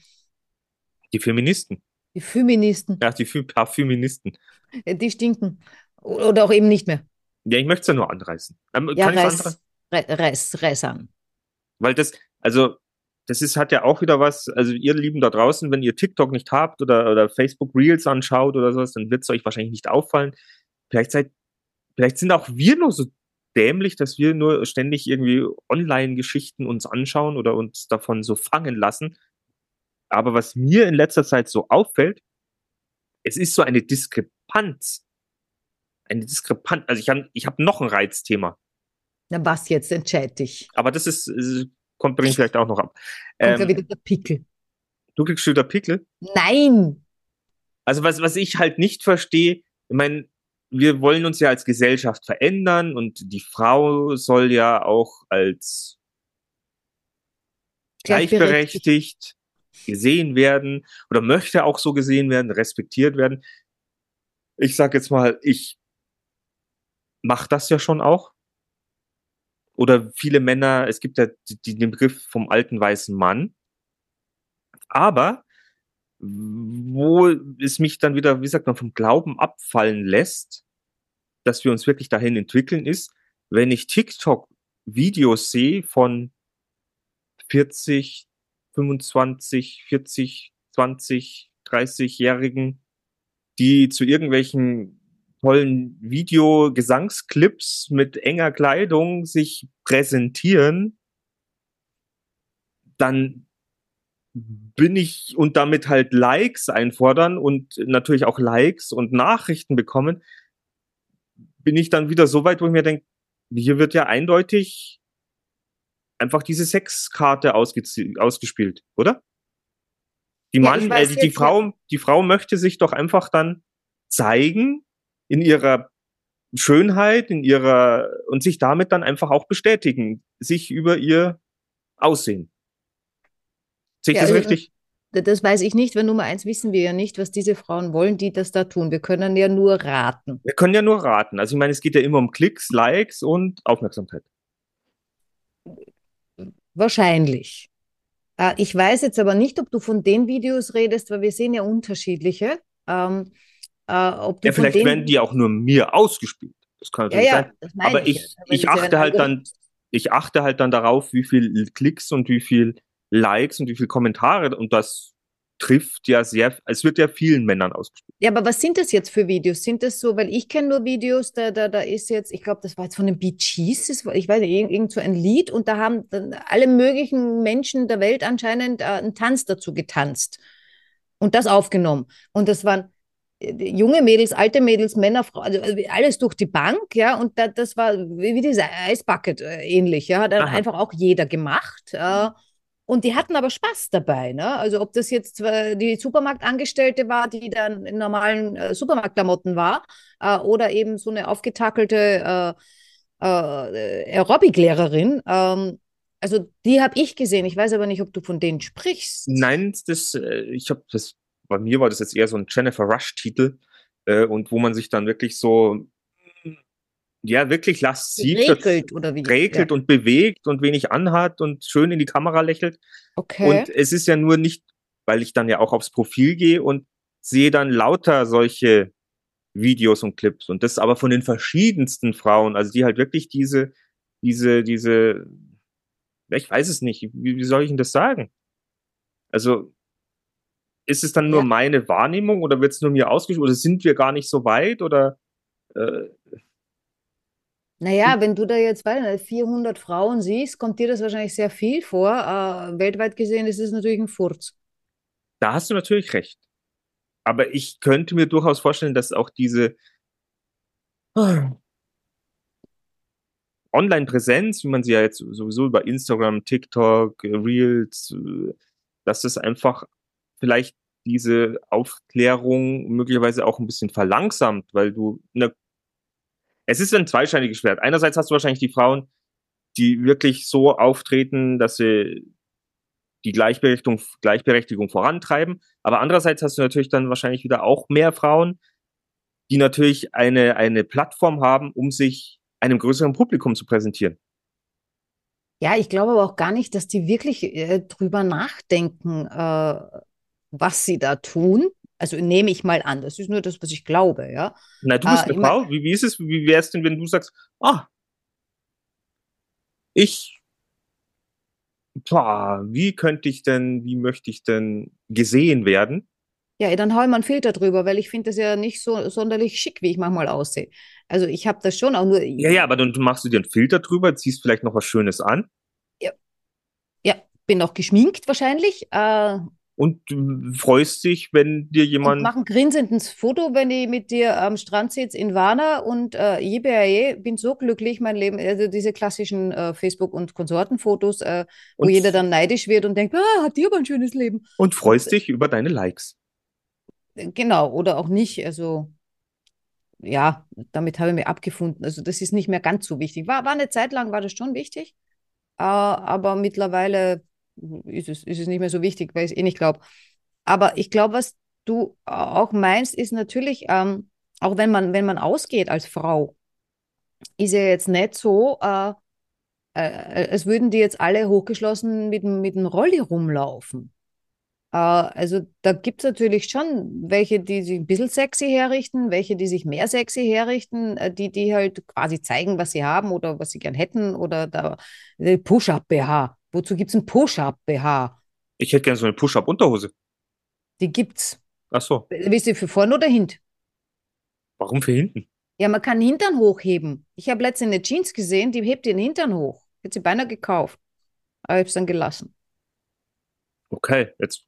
Die Feministen. Die Feministen, Ja, die paar Feministen. äh, die stinken. Oder auch eben nicht mehr. Ja, ich möchte es ja nur anreißen. Ähm, Ja, kann reiß, reiß, reiß an. Weil das, also, das ist, hat ja auch wieder was, also ihr Lieben da draußen, wenn ihr TikTok nicht habt oder, oder Facebook Reels anschaut oder sowas, dann wird es euch wahrscheinlich nicht auffallen. Vielleicht seid, vielleicht sind auch wir nur so dämlich, dass wir nur ständig irgendwie Online-Geschichten uns anschauen oder uns davon so fangen lassen. Aber was mir in letzter Zeit so auffällt, es ist so eine Diskrepanz. Eine Diskrepanz. Also ich habe ich hab noch ein Reizthema. Na was jetzt? Entscheid dich. Aber das ist, kommt bringt vielleicht auch noch ab. Ähm, wieder der Pickel. du kriegst wieder Pickel. Nein! Also was, was ich halt nicht verstehe, ich meine, wir wollen uns ja als Gesellschaft verändern und die Frau soll ja auch als gleichberechtigt gesehen werden oder möchte auch so gesehen werden, respektiert werden. Ich sag jetzt mal, ich mache das ja schon auch. Oder viele Männer, es gibt ja den Begriff vom alten weißen Mann. Aber wo es mich dann wieder, wie sagt man, vom Glauben abfallen lässt, dass wir uns wirklich dahin entwickeln, ist, wenn ich TikTok-Videos sehe von 40, 25, 40, 20, 30-Jährigen, die zu irgendwelchen tollen Video-Gesangsclips mit enger Kleidung sich präsentieren, dann bin ich und damit halt Likes einfordern und natürlich auch Likes und Nachrichten bekommen, bin ich dann wieder so weit, wo ich mir denke, hier wird ja eindeutig einfach diese Sexkarte ausge ausgespielt, oder? Die Ja, Mann, weiß äh, die, die Frau, die Frau möchte sich doch einfach dann zeigen in ihrer Schönheit, in ihrer und sich damit dann einfach auch bestätigen, sich über ihr Aussehen. Sehe ich Ja, das also- richtig? das weiß ich nicht, weil Nummer eins wissen wir ja nicht, was diese Frauen wollen, die das da tun. Wir können ja nur raten. Wir können ja nur raten. Also ich meine, es geht ja immer um Klicks, Likes und Aufmerksamkeit. Wahrscheinlich. Äh, ich weiß jetzt aber nicht, ob du von den Videos redest, weil wir sehen ja unterschiedliche. Äh, ob du Ja, vielleicht den, werden die auch nur mir ausgespielt. Das kann ja, natürlich ja, sein. das meine Aber ich. ich, ja. Aber ich ja achte halt dann, ich achte halt dann darauf, wie viel Klicks und wie viel Likes und wie viel Kommentare und das trifft ja sehr, es wird ja vielen Männern ausgespielt. Ja, aber was sind das jetzt für Videos? Sind das so, weil ich kenne nur Videos, da, da, da ist jetzt, ich glaube, das war jetzt von den Bee Gees, ich weiß nicht, irgend, irgend so ein Lied und da haben dann alle möglichen Menschen der Welt anscheinend äh, einen Tanz dazu getanzt und das aufgenommen. Und das waren junge Mädels, alte Mädels, Männer, Frauen, also also alles durch die Bank, ja, und da, das war wie, wie diese Eisbucket äh, ähnlich, ja, hat dann Aha. einfach auch jeder gemacht. Äh, und die hatten aber Spaß dabei, ne? Also ob das jetzt äh, die Supermarktangestellte war, die dann in normalen äh, Supermarktklamotten war, äh, oder eben so eine aufgetakelte äh, äh, Aerobic-Lehrerin. Ähm, also die habe ich gesehen. Ich weiß aber nicht, ob du von denen sprichst. Nein, das, ich habe das, bei mir war das jetzt eher so ein Jennifer Rush-Titel äh, und wo man sich dann wirklich so, ja, wirklich lasziv Regelt oder wie? regelt und bewegt und wenig anhat und schön in die Kamera lächelt. Okay. Und es ist ja nur nicht, weil ich dann ja auch aufs Profil gehe und sehe dann lauter solche Videos und Clips und das aber von den verschiedensten Frauen, also die halt wirklich diese, diese, diese, ja, ich weiß es nicht, wie, wie soll ich denn das sagen? Also ist es dann nur Ja. meine Wahrnehmung oder wird es nur mir ausgespielt oder sind wir gar nicht so weit oder äh, Naja, wenn du da jetzt nicht, 400 Frauen siehst, kommt dir das wahrscheinlich sehr viel vor. Äh, weltweit gesehen ist es natürlich ein Furz. Da hast du natürlich recht. Aber ich könnte mir durchaus vorstellen, dass auch diese Online-Präsenz, wie man sie ja jetzt sowieso über Instagram, TikTok, äh, Reels, äh, dass das einfach vielleicht diese Aufklärung möglicherweise auch ein bisschen verlangsamt, weil du, ne, es ist ein zweischneidiges Schwert. Einerseits hast du wahrscheinlich die Frauen, die wirklich so auftreten, dass sie die Gleichberechtigung, Gleichberechtigung vorantreiben. Aber andererseits hast du natürlich dann wahrscheinlich wieder auch mehr Frauen, die natürlich eine, eine Plattform haben, um sich einem größeren Publikum zu präsentieren. Ja, ich glaube aber auch gar nicht, dass die wirklich äh, drüber nachdenken, äh, was sie da tun. Also nehme ich mal an. Das ist nur das, was ich glaube, ja. Na, du bist Ah, eine Frau. Wie, wie ist es? Wie wäre es denn, wenn du sagst, ah, ich, boah, wie könnte ich denn, wie möchte ich denn gesehen werden? Ja, dann hau ich mal einen Filter drüber, weil ich finde das ja nicht so sonderlich schick, wie ich manchmal aussehe. Also ich habe das schon auch nur. Ja, ja, aber dann machst du dir einen Filter drüber, ziehst vielleicht noch was Schönes an Ja, bin auch geschminkt wahrscheinlich. Äh, und du freust dich, wenn dir jemand, mache ein grinsendes Foto, wenn ich mit dir am Strand sitze in Varna und äh, je, bin so glücklich, mein Leben, also diese klassischen äh, Facebook- und Konsortenfotos, äh, wo Und- jeder dann neidisch wird und denkt, ah, hat die aber ein schönes Leben. und freust dich über deine Likes. Genau, oder auch nicht. Also, ja, damit habe ich mich abgefunden. Also, das ist nicht mehr ganz so wichtig. War, war eine Zeit lang, war das schon wichtig, äh, aber mittlerweile ist es, ist es nicht mehr so wichtig, weil ich es eh nicht glaube. Aber ich glaube, was du auch meinst, ist natürlich, ähm, auch wenn man, wenn man ausgeht als Frau, ist ja jetzt nicht so, äh, äh, als würden die jetzt alle hochgeschlossen mit, mit dem Rolli rumlaufen. Äh, also da gibt es natürlich schon welche, die sich ein bisschen sexy herrichten, welche, die sich mehr sexy herrichten, äh, die, die halt quasi zeigen, was sie haben oder was sie gern hätten oder da äh, Push-Up-BH. Wozu gibt es ein Push-Up-BH? Ich hätte gerne so eine Push-Up-Unterhose. Die gibt's. Ach so, Wisst ihr, für vorne oder hinten? warum für hinten? Ja, man kann den Hintern hochheben. Ich habe letztens eine Jeans gesehen, die hebt den Hintern hoch. Hätte sie beinahe gekauft. Aber ich habe es dann gelassen. Okay, jetzt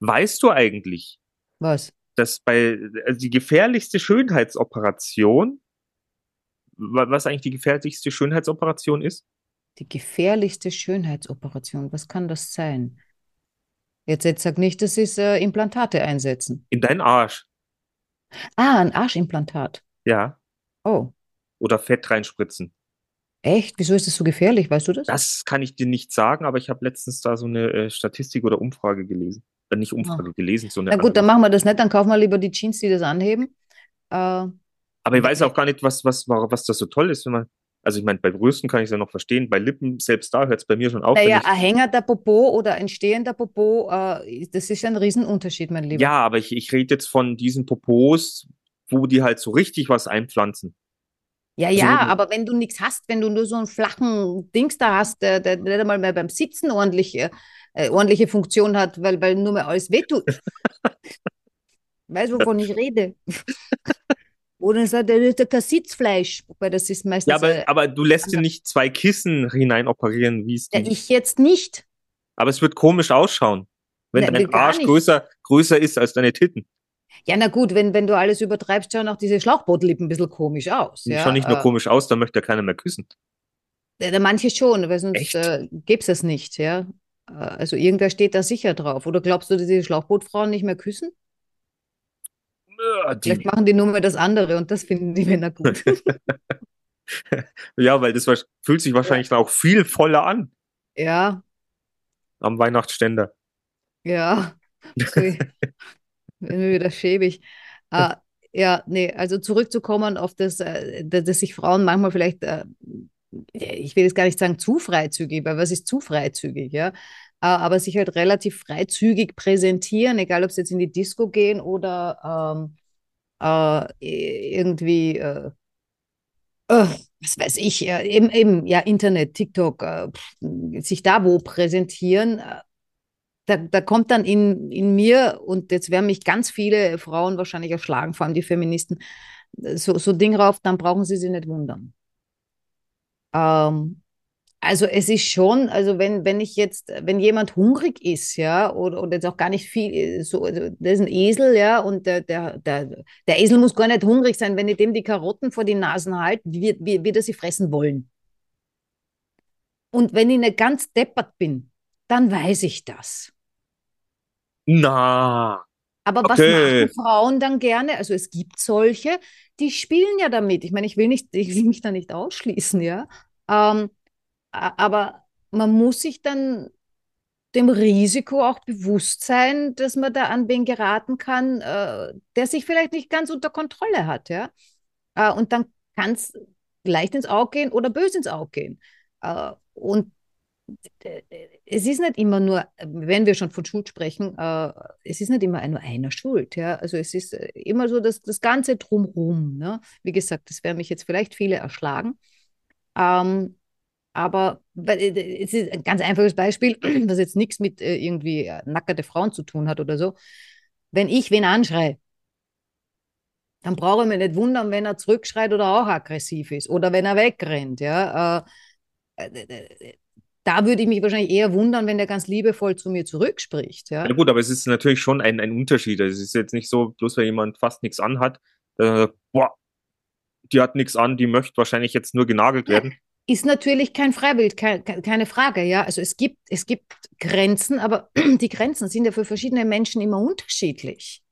weißt du eigentlich, Was? dass bei also die gefährlichste Schönheitsoperation, wa- was eigentlich die gefährlichste Schönheitsoperation ist? Die gefährlichste Schönheitsoperation. Was kann das sein? Jetzt, jetzt sag nicht, das ist äh, Implantate einsetzen. In deinen Arsch. Ah, ein Arschimplantat. Ja. Oh, Oder Fett reinspritzen. echt? Wieso ist das so gefährlich? Weißt du das? Das kann ich dir nicht sagen, aber ich habe letztens da so eine äh, Statistik oder Umfrage gelesen. Äh, nicht Umfrage, gelesen. So eine Na gut, dann andere. machen wir das nicht, dann kaufen wir lieber die Jeans, die das anheben. Äh, Aber ich weiß auch gar nicht, was, was, was das so toll ist, wenn man. Also ich meine, bei Brüsten kann ich es ja noch verstehen, bei Lippen, selbst da hört es bei mir schon auf. naja, ein hängender Popo oder ein stehender Popo, äh, das ist ein Riesenunterschied, mein Lieber. ja, aber ich, ich rede jetzt von diesen Popos, wo die halt so richtig was einpflanzen. Ja, Also ja, aber wenn du nichts hast, wenn du nur so einen flachen Dings da hast, der, der nicht einmal mehr beim Sitzen ordentlich, äh, ordentliche Funktion hat, weil, weil nur mehr alles wehtut. weißt du, wovon ich rede? Oder sagt er, das ist kein Sitzfleisch, wobei das ist meistens. Ja, aber, äh, aber du lässt dir nicht zwei Kissen hineinoperieren, wie es ja, die- ich jetzt nicht. Aber es wird komisch ausschauen, wenn Na, dein Arsch nicht. größer, größer ist als deine Titten. Ja, na gut, wenn, wenn du alles übertreibst, schauen auch diese Schlauchbootlippen ein bisschen komisch aus. Die Ja? schauen nicht nur Äh, komisch aus, da möchte ja keiner mehr küssen. Ja, manche schon, weil sonst Echt? äh, gäbe es es nicht, ja. Äh, Also irgendwer steht da sicher drauf. Oder glaubst du, dass diese Schlauchbootfrauen nicht mehr küssen? Äh, Vielleicht Die, machen die nur mehr das andere und das finden die Männer gut. ja, weil das fühlt sich wahrscheinlich dann auch viel voller an Ja, am Weihnachtsständer. ja. Bin mir wieder schäbig. Äh, ja, nee, also zurückzukommen auf das, äh, dass sich Frauen manchmal vielleicht, äh, ja, ich will jetzt gar nicht sagen zu freizügig, weil was ist zu freizügig, ja? Äh, aber sich halt relativ freizügig präsentieren, egal ob sie jetzt in die Disco gehen oder ähm, äh, irgendwie, äh, äh, was weiß ich, äh, eben, eben, ja, Internet, TikTok, äh, pff, sich da wo präsentieren. Da, da kommt dann in, in mir, und jetzt werden mich ganz viele Frauen wahrscheinlich erschlagen, vor allem die Feministen, so, so Ding rauf, dann brauchen sie sich nicht wundern. Ähm, also es ist schon, also wenn, wenn ich jetzt, wenn jemand hungrig ist, ja, oder, oder jetzt auch gar nicht viel, so, also das ist ein Esel, ja, und der, der, der, der Esel muss gar nicht hungrig sein, wenn ich dem die Karotten vor die Nasen halte, wird, wird, wird er sie fressen wollen. Und wenn ich nicht ganz deppert bin, dann weiß ich das. Na, Aber was Okay. machen Frauen dann gerne? Also es gibt solche, die spielen ja damit. Ich meine, ich will nicht, ich will mich da nicht ausschließen, ja. Ähm, aber man muss sich dann dem Risiko auch bewusst sein, dass man da an wen geraten kann, äh, der sich vielleicht nicht ganz unter Kontrolle hat, ja. Äh, und dann kann es leicht ins Auge gehen oder böse ins Auge gehen. Äh, und es ist nicht immer nur, wenn wir schon von Schuld sprechen, äh, es ist nicht immer nur einer schuld. Ja? Also es ist äh, immer so das, das Ganze drumherum. Ne? Wie gesagt, das werden mich jetzt vielleicht viele erschlagen. Ähm, aber weil, äh, es ist ein ganz einfaches Beispiel, das jetzt nichts mit äh, irgendwie äh, nackerte Frauen zu tun hat oder so. Wenn ich wen anschreie, dann brauche ich mich nicht wundern, wenn er zurückschreit oder auch aggressiv ist oder wenn er wegrennt. Ja? Äh, äh, äh, da würde ich mich wahrscheinlich eher wundern, wenn der ganz liebevoll zu mir zurückspricht. Ja? ja gut, aber es ist natürlich schon ein, ein Unterschied. Also Es ist jetzt nicht so, bloß weil jemand fast nichts anhat, äh, boah, die hat nichts an, die möchte wahrscheinlich jetzt nur genagelt werden. Ist natürlich kein Freibild, kein, ke- keine Frage, ja. Also es gibt, es gibt Grenzen, aber die Grenzen sind ja für verschiedene Menschen immer unterschiedlich.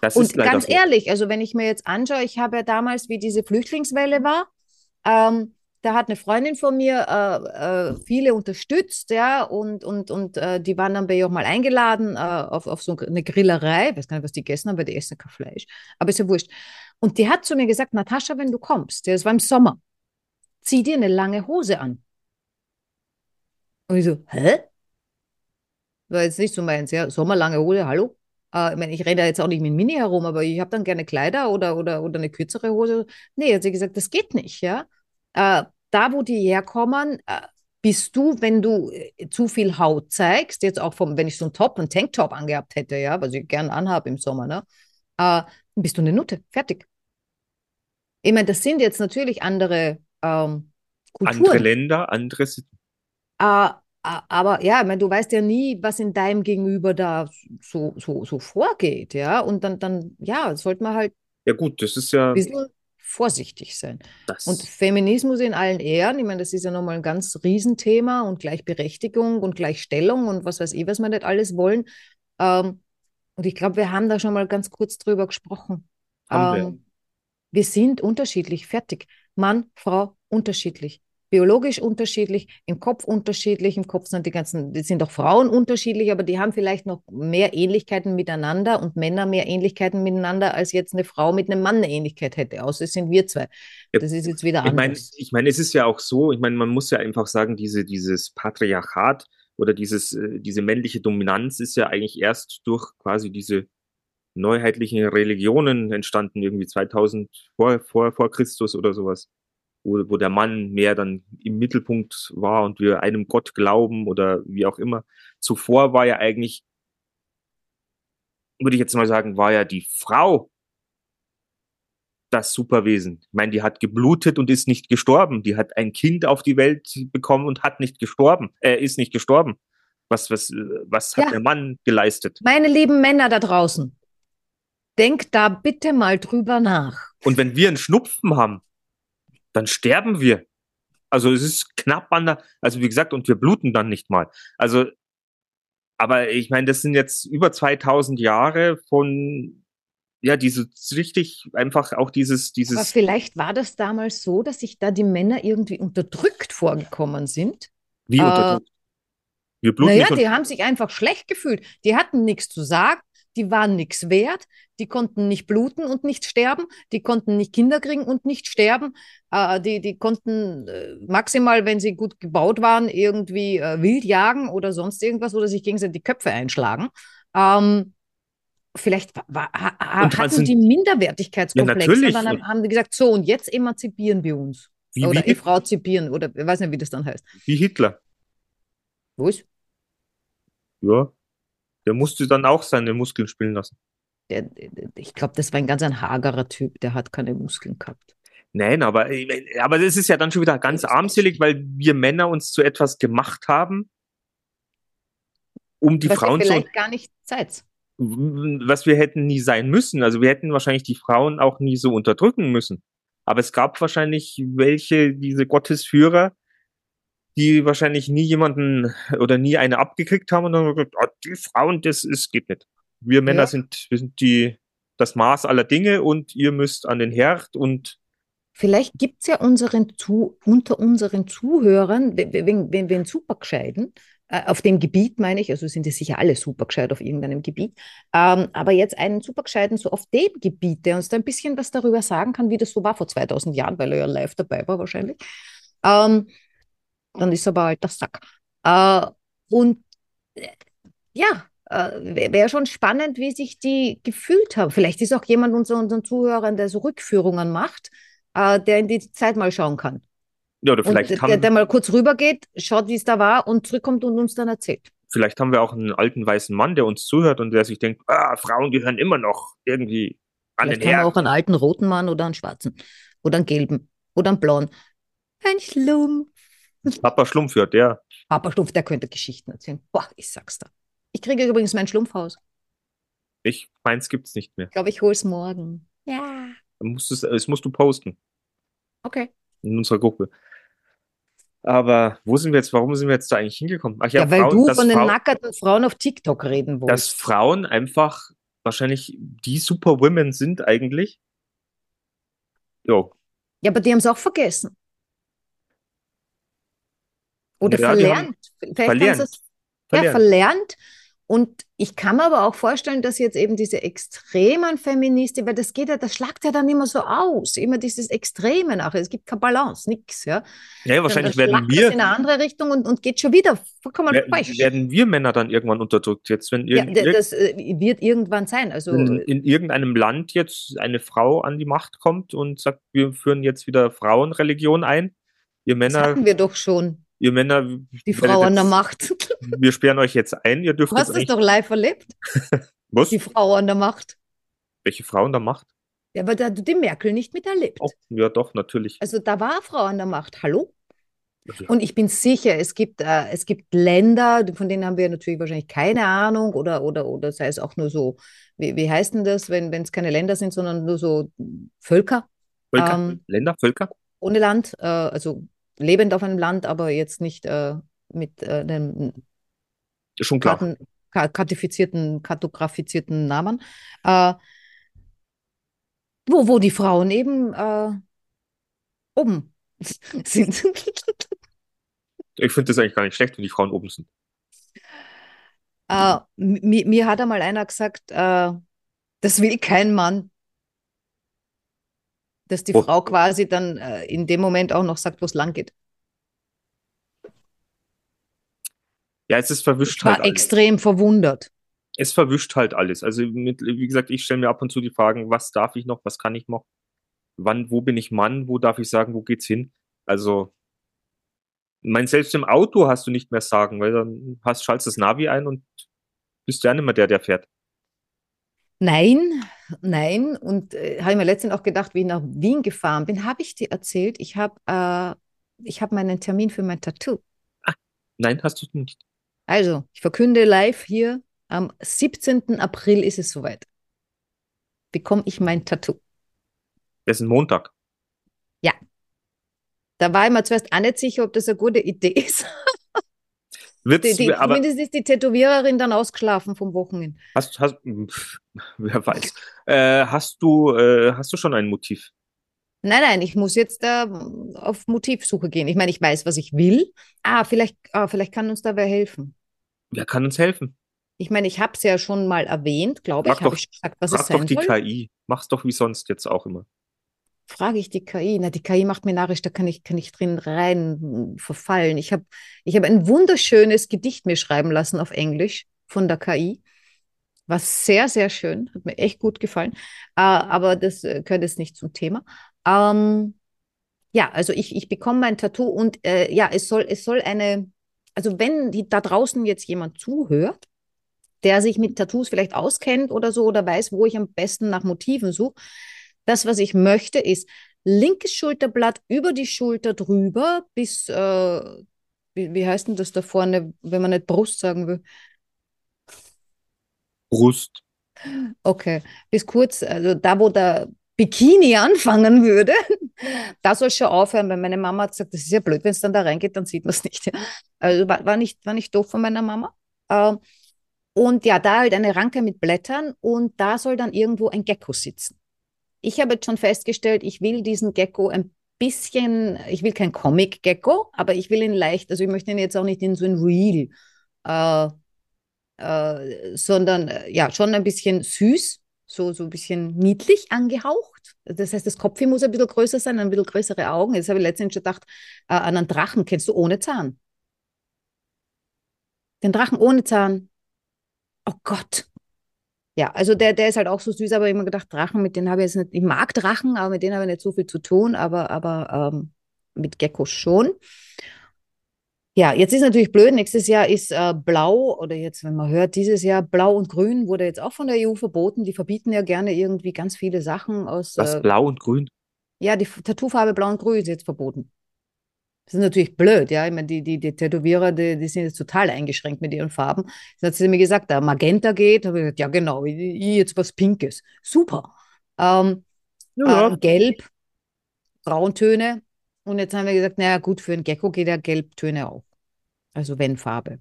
Das Und ganz so. ehrlich, also wenn ich mir jetzt anschaue, ich habe ja damals, wie diese Flüchtlingswelle war, ähm, da hat eine Freundin von mir äh, äh, viele unterstützt, ja, und, und, und äh, die waren dann bei ihr auch mal eingeladen äh, auf, auf so eine Grillerei. Ich weiß gar nicht, was die gegessen haben, weil die essen kein Fleisch. Aber ist ja wurscht. Und die hat zu mir gesagt, Natascha, wenn du kommst, ja, das war im Sommer, zieh dir eine lange Hose an. Und ich so, hä? War jetzt nicht so meins, ja. Sommerlange Hose, hallo? Äh, ich meine, ich rede ja jetzt auch nicht mit Mini herum, aber ich habe dann gerne Kleider oder, oder, oder eine kürzere Hose. Nee, hat sie gesagt, das geht nicht, ja. Äh, da, wo die herkommen, äh, bist du, wenn du äh, zu viel Haut zeigst, jetzt auch vom, wenn ich so einen Top, einen Tanktop angehabt hätte, ja, was ich gern anhabe im Sommer, ne, äh, bist du eine Nutte, fertig. Ich meine, das sind jetzt natürlich andere ähm, Kulturen. Andere Länder, andere Äh, aber ja, ich meine, du weißt ja nie, was in deinem Gegenüber da so, so, so vorgeht, ja. Und dann, dann, ja, sollte man halt Ja gut, das ist ja ein bisschen vorsichtig sein. das. Und Feminismus in allen Ehren, ich meine, das ist ja nochmal ein ganz Riesenthema und Gleichberechtigung und Gleichstellung und was weiß ich, was wir nicht alles wollen. Ähm, und ich glaube, wir haben da schon mal ganz kurz drüber gesprochen. Haben wir. Ähm, wir sind unterschiedlich, fertig. Mann, Frau, unterschiedlich. biologisch unterschiedlich, im Kopf unterschiedlich, im Kopf sind die ganzen, die sind auch Frauen unterschiedlich, aber die haben vielleicht noch mehr Ähnlichkeiten miteinander und Männer mehr Ähnlichkeiten miteinander, als jetzt eine Frau mit einem Mann eine Ähnlichkeit hätte, außer es sind wir zwei. Das ist jetzt wieder Ich meine, anders. ich meine, es ist ja auch so, ich meine, man muss ja einfach sagen, diese, dieses Patriarchat oder dieses, äh, diese männliche Dominanz ist ja eigentlich erst durch quasi diese neuheitlichen Religionen entstanden, irgendwie 2000 vor, vor, vor Christus oder sowas, wo, wo der Mann mehr dann im Mittelpunkt war und wir einem Gott glauben oder wie auch immer. Zuvor war ja eigentlich, würde ich jetzt mal sagen, war ja die Frau das Superwesen. Ich meine, die hat geblutet und ist nicht gestorben. Die hat ein Kind auf die Welt bekommen und hat nicht gestorben. Er äh, ist nicht gestorben. Was, was, äh, was hat Ja. der Mann geleistet? Meine lieben Männer da draußen, denkt da bitte mal drüber nach. Und wenn wir einen Schnupfen haben, dann sterben wir. Also es ist knapp an der, also wie gesagt, und wir bluten dann nicht mal. Also, aber ich meine, das sind jetzt über 2000 Jahre von, ja, diese richtig einfach auch dieses, Aber dieses, vielleicht war das damals so, dass sich da die Männer irgendwie unterdrückt vorgekommen sind. wie äh, unterdrückt. Wir bluten Naja, die haben sich einfach schlecht gefühlt. Die hatten nichts zu sagen, die waren nichts wert, die konnten nicht bluten und nicht sterben, die konnten nicht Kinder kriegen und nicht sterben. Äh, die, die konnten äh, maximal, wenn sie gut gebaut waren, irgendwie äh, wild jagen oder sonst irgendwas oder sich gegenseitig die Köpfe einschlagen. Ähm, vielleicht wa- wa- ha- ha- hatten sind- die Minderwertigkeitskomplexe Ja, und dann haben- die gesagt, so und jetzt emanzipieren wir uns. wie, oder wie, efrauzipieren oder ich weiß nicht, wie das dann heißt. wie Hitler. Wo ist? Ja. Der musste dann auch seine Muskeln spielen lassen. Der, ich glaube, das war ein ganz ein hagerer Typ, der hat keine Muskeln gehabt. Nein, aber, aber das ist ja dann schon wieder ganz armselig, weil wir Männer uns zu etwas gemacht haben, um die Was Frauen zu, vielleicht gar nicht seid. was wir hätten nie sein müssen. Also wir hätten wahrscheinlich die Frauen auch nie so unterdrücken müssen. Aber es gab wahrscheinlich welche, diese Gottesführer, die wahrscheinlich nie jemanden oder nie eine abgekriegt haben und dann haben gesagt, ah, die Frauen, das ist, geht nicht. Wir Männer Ja. sind, wir sind die, das Maß aller Dinge und ihr müsst an den Herd und Vielleicht gibt es ja unseren zu, unter unseren Zuhörern, wenn, wenn, wenn wir super gescheiden, äh, auf dem Gebiet meine ich, also sind die sicher alle super gescheit auf irgendeinem Gebiet, ähm, aber jetzt einen super gescheiten so auf dem Gebiet, der uns da ein bisschen was darüber sagen kann, wie das so war vor 2000 Jahren, weil er ja live dabei war wahrscheinlich. Ähm, dann ist er aber alter Sack. Äh, und äh, ja, äh, wäre schon spannend, wie sich die gefühlt haben. Vielleicht ist auch jemand unter unseren Zuhörern, der so Rückführungen macht, äh, der in die Zeit mal schauen kann. ja, oder Und vielleicht der, haben, der mal kurz rübergeht, schaut, wie es da war und zurückkommt und uns dann erzählt. vielleicht haben wir auch einen alten weißen Mann, der uns zuhört und der sich denkt, ah, Frauen gehören immer noch irgendwie an Vielleicht den Herd. auch einen alten roten Mann oder einen schwarzen oder einen gelben oder einen blauen. Ein Schlumpf. Papa Schlumpf hört, ja. Papa Schlumpf, der könnte Geschichten erzählen. Boah, ich sag's da. Ich kriege übrigens mein Schlumpfhaus. Ich, meins gibt's nicht mehr. Ich glaube, ich hol's morgen. Ja. Dann musst du's- Das musst du posten Okay. in unserer Gruppe. Aber wo sind wir jetzt, warum sind wir jetzt da eigentlich hingekommen? Ach ja, Ja, weil Frauen, du dass, von den Frau, nackerten Frauen auf TikTok reden dass wolltest. Frauen einfach wahrscheinlich die Superwomen sind eigentlich. Jo, Ja, aber die haben es auch vergessen. Oder Ja, verlernt. Verlernt. es ja, verlernt. verlernt. Und ich kann mir aber auch vorstellen, dass jetzt eben diese extremen Feministinnen, weil das geht ja, das schlagt ja dann immer so aus, immer dieses Extreme nachher. Es gibt keine Balance, nichts. Ja. Ja, wahrscheinlich dann werden das wir, in eine andere Richtung und, und geht schon wieder vollkommen wer- falsch. werden wir Männer dann irgendwann unterdrückt. Jetzt, wenn Ja, irg- d- das wird irgendwann sein. Also in, in irgendeinem Land jetzt eine Frau an die Macht kommt und sagt, wir führen jetzt wieder Frauenreligion ein. Ihr das Männer, hatten wir doch schon, ihr Männer, die Frau an der Macht. wir sperren euch jetzt ein, ihr dürft Du hast es doch live erlebt, was? die Frau an der Macht. Welche Frau an der Macht? Ja, aber da hat die Merkel nicht miterlebt. Oh, ja, doch, natürlich. Also da war Frau an der Macht. Hallo? Und ich bin sicher, es gibt, äh, es gibt Länder, von denen haben wir natürlich wahrscheinlich keine Ahnung oder, oder, oder sei es auch nur so, wie, wie heißt denn das, wenn wenn es keine Länder sind, sondern nur so Völker Völker, ähm, Länder, Völker? ohne Land, äh, also lebend auf einem Land, aber jetzt nicht äh, mit äh, einem schon klar. Karten, ka- kartifizierten, kartografizierten Namen, äh, wo, wo die Frauen eben äh, oben sind. Ich finde das eigentlich gar nicht schlecht, wenn die Frauen oben sind. Äh, mir, mir hat einmal einer gesagt, äh, das will kein Mann. Dass die Oh. Frau quasi dann äh, in dem Moment auch noch sagt, wo es lang geht. Ja, es ist Ich verwischt war halt extrem verwundert. Es verwischt halt alles. Also mit, wie gesagt, ich stelle mir ab und zu die Fragen, was darf ich noch, was kann ich noch? Wann, wo bin ich Mann? Wo darf ich sagen, wo geht's hin? Also, mein, selbst im Auto hast du nicht mehr sagen, weil dann hast, schaltest das Navi ein und bist ja nicht mehr der, der fährt. Nein, nein. Und äh, habe mir letztens auch gedacht, wie ich nach Wien gefahren bin, habe ich dir erzählt, ich habe äh, ich hab meinen Termin für mein Tattoo. Nein, hast du nicht. Also, ich verkünde live hier, am 17. April ist es soweit. Bekomme ich mein Tattoo. Das ist ein Montag. Da war ich mir zuerst auch nicht sicher, ob das eine gute Idee ist. Wird's, Die, die, aber zumindest ist die Tätowiererin dann ausgeschlafen vom Wochenende. hast, hast, wer weiß. Äh, hast du, äh, hast du schon ein Motiv? Nein, nein, ich muss jetzt äh, auf Motivsuche gehen. Ich meine, ich weiß, was ich will. Ah, vielleicht, ah, vielleicht kann uns da wer helfen. Wer kann uns helfen? Ich meine, ich habe es ja schon mal erwähnt, glaube ich. Doch- ich gesagt, was es Frag doch sein die soll? KI. Mach's doch wie sonst jetzt auch immer. Frage ich die KI. Na, die KI macht mir narrisch, da kann ich, kann ich drin rein hm, verfallen. Ich habe ich hab ein wunderschönes Gedicht mir schreiben lassen auf Englisch von der KI. War sehr, sehr schön. Hat mir echt gut gefallen. Äh, aber das äh, gehört jetzt nicht zum Thema. Ähm, ja, also ich, ich bekomme mein Tattoo und äh, ja, es soll, es soll eine, also wenn die, da draußen jetzt jemand zuhört, der sich mit Tattoos vielleicht auskennt oder so oder weiß, wo ich am besten nach Motiven suche, das, was ich möchte, ist linkes Schulterblatt über die Schulter drüber bis, äh, wie, wie heißt denn das da vorne, wenn man nicht Brust sagen will? Brust. Okay, bis kurz, also da, wo der Bikini anfangen würde, da soll es schon aufhören, weil meine Mama hat gesagt, das ist ja blöd, wenn es dann da reingeht, dann sieht man es nicht. Also war, war nicht, war nicht doof von meiner Mama. Ähm, und ja, da halt eine Ranke mit Blättern und da soll dann irgendwo ein Gecko sitzen. Ich habe jetzt schon festgestellt, ich will diesen Gecko ein bisschen, ich will kein Comic-Gecko, aber ich will ihn leicht, also ich möchte ihn jetzt auch nicht in so ein Reel, äh, äh, sondern äh, ja, schon ein bisschen süß, so, so ein bisschen niedlich angehaucht. Das heißt, das Kopfchen muss ein bisschen größer sein, ein bisschen größere Augen. Jetzt habe ich letztens schon gedacht, äh, an einen Drachen kennst du ohne Zahn. Den Drachen ohne Zahn. Oh Gott. Ja, also der, der ist halt auch so süß, aber ich habe immer gedacht, Drachen, mit denen habe ich jetzt nicht, ich mag Drachen, aber mit denen habe ich nicht so viel zu tun, aber, aber ähm, mit Geckos schon. Ja, jetzt ist natürlich blöd, nächstes Jahr ist äh, blau, oder jetzt, wenn man hört, dieses Jahr blau und grün wurde jetzt auch von der EU verboten. Die verbieten ja gerne irgendwie ganz viele Sachen aus. Was? Äh, Blau und Grün? ja, die Tattoofarbe blau und grün ist jetzt verboten. Das ist natürlich blöd, ja. Ich meine, die, die, die Tätowierer, die, die sind jetzt total eingeschränkt mit ihren Farben. Jetzt hat sie mir gesagt, da Magenta geht, habe ich gesagt, ja genau, ich, ich jetzt was Pinkes. Super. Ähm, Ja, äh, Gelb, Brauntöne. Und jetzt haben wir gesagt, naja, gut, für einen Gecko geht ja Gelbtöne auch. Also wenn Farbe.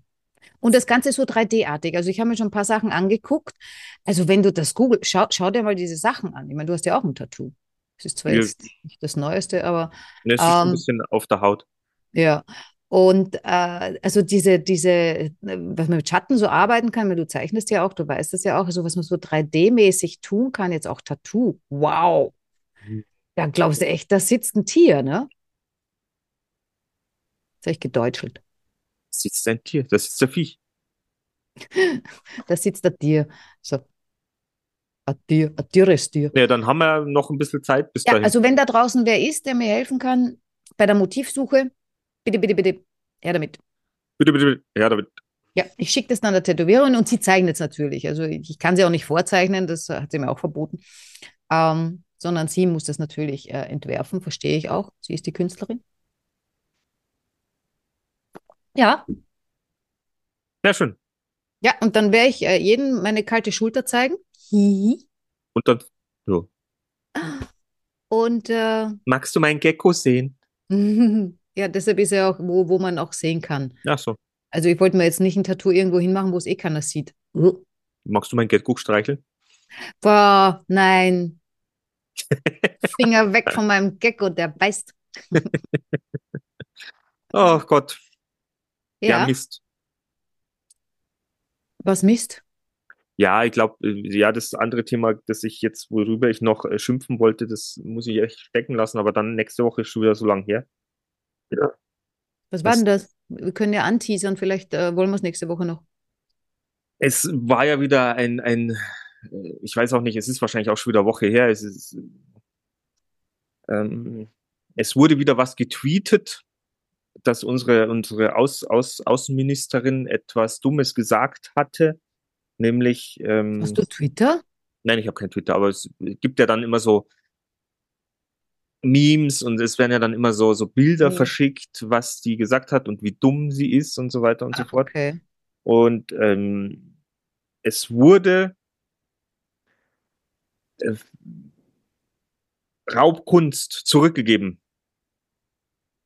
Und das Ganze ist so 3D-artig. Also ich habe mir schon ein paar Sachen angeguckt. Also wenn du das googelst, schau, schau dir mal diese Sachen an. Ich meine, du hast ja auch ein Tattoo. Das ist zwar Ja. jetzt nicht das Neueste, aber das ist ein ähm, bisschen auf der Haut. Ja. Und äh, also diese, diese, was man mit Schatten so arbeiten kann, weil du zeichnest ja auch, du weißt das ja auch, also was man so 3D-mäßig tun kann, jetzt auch Tattoo. Wow. Mhm. Da glaubst du echt, da sitzt ein Tier, ne? Das habe ich gedeutschelt. Das sitzt ein Tier, das ist der Viech. Da sitzt ein Tier. So. Ein Tier, ein tieres Tier. Ja, dann haben wir noch ein bisschen Zeit bis Ja, dahin. also wenn da draußen wer ist, der mir helfen kann bei der Motivsuche, bitte, bitte, bitte, her damit. Bitte, bitte, bitte. Ja, David. Ja, ich schicke das dann der Tätowiererin und sie zeichnet es natürlich. Also ich kann sie auch nicht vorzeichnen, das hat sie mir auch verboten. Ähm, sondern sie muss das natürlich äh, entwerfen, verstehe ich auch. Sie ist die Künstlerin. Ja, Ja, schön. ja, und dann werde ich äh, jedem meine kalte Schulter zeigen. Hihi. Und dann, so. Und äh, Magst du meinen Gecko sehen? ja, deshalb ist er auch, wo, wo man auch sehen kann. Ach so. Also ich wollte mir jetzt nicht ein Tattoo irgendwo hinmachen, wo es eh keiner sieht. Magst du meinen Gecko streicheln? Boah, nein. Finger weg von meinem Gecko, der beißt. Oh Gott. Ja, Ja, Mist. was Mist? Ja, ich glaube, ja, das andere Thema, das ich jetzt, worüber ich noch äh, schimpfen wollte, das muss ich echt stecken lassen, aber dann nächste Woche ist schon wieder so lang her. Ja. Was war Das- denn das? Wir können ja anteasern, vielleicht äh, wollen wir es nächste Woche noch. Es war ja wieder ein, ein, äh, ich weiß auch nicht, es ist wahrscheinlich auch schon wieder Woche her. Es ist, ähm, es wurde wieder was getweetet, dass unsere, unsere Aus, Aus, Außenministerin etwas Dummes gesagt hatte, nämlich, ähm, Hast du Twitter? nein, ich habe kein Twitter, aber es gibt ja dann immer so Memes und es werden ja dann immer so, so Bilder Mhm. verschickt, was die gesagt hat und wie dumm sie ist und so weiter und so Ach, fort. okay. Und ähm, es wurde äh, Raubkunst zurückgegeben.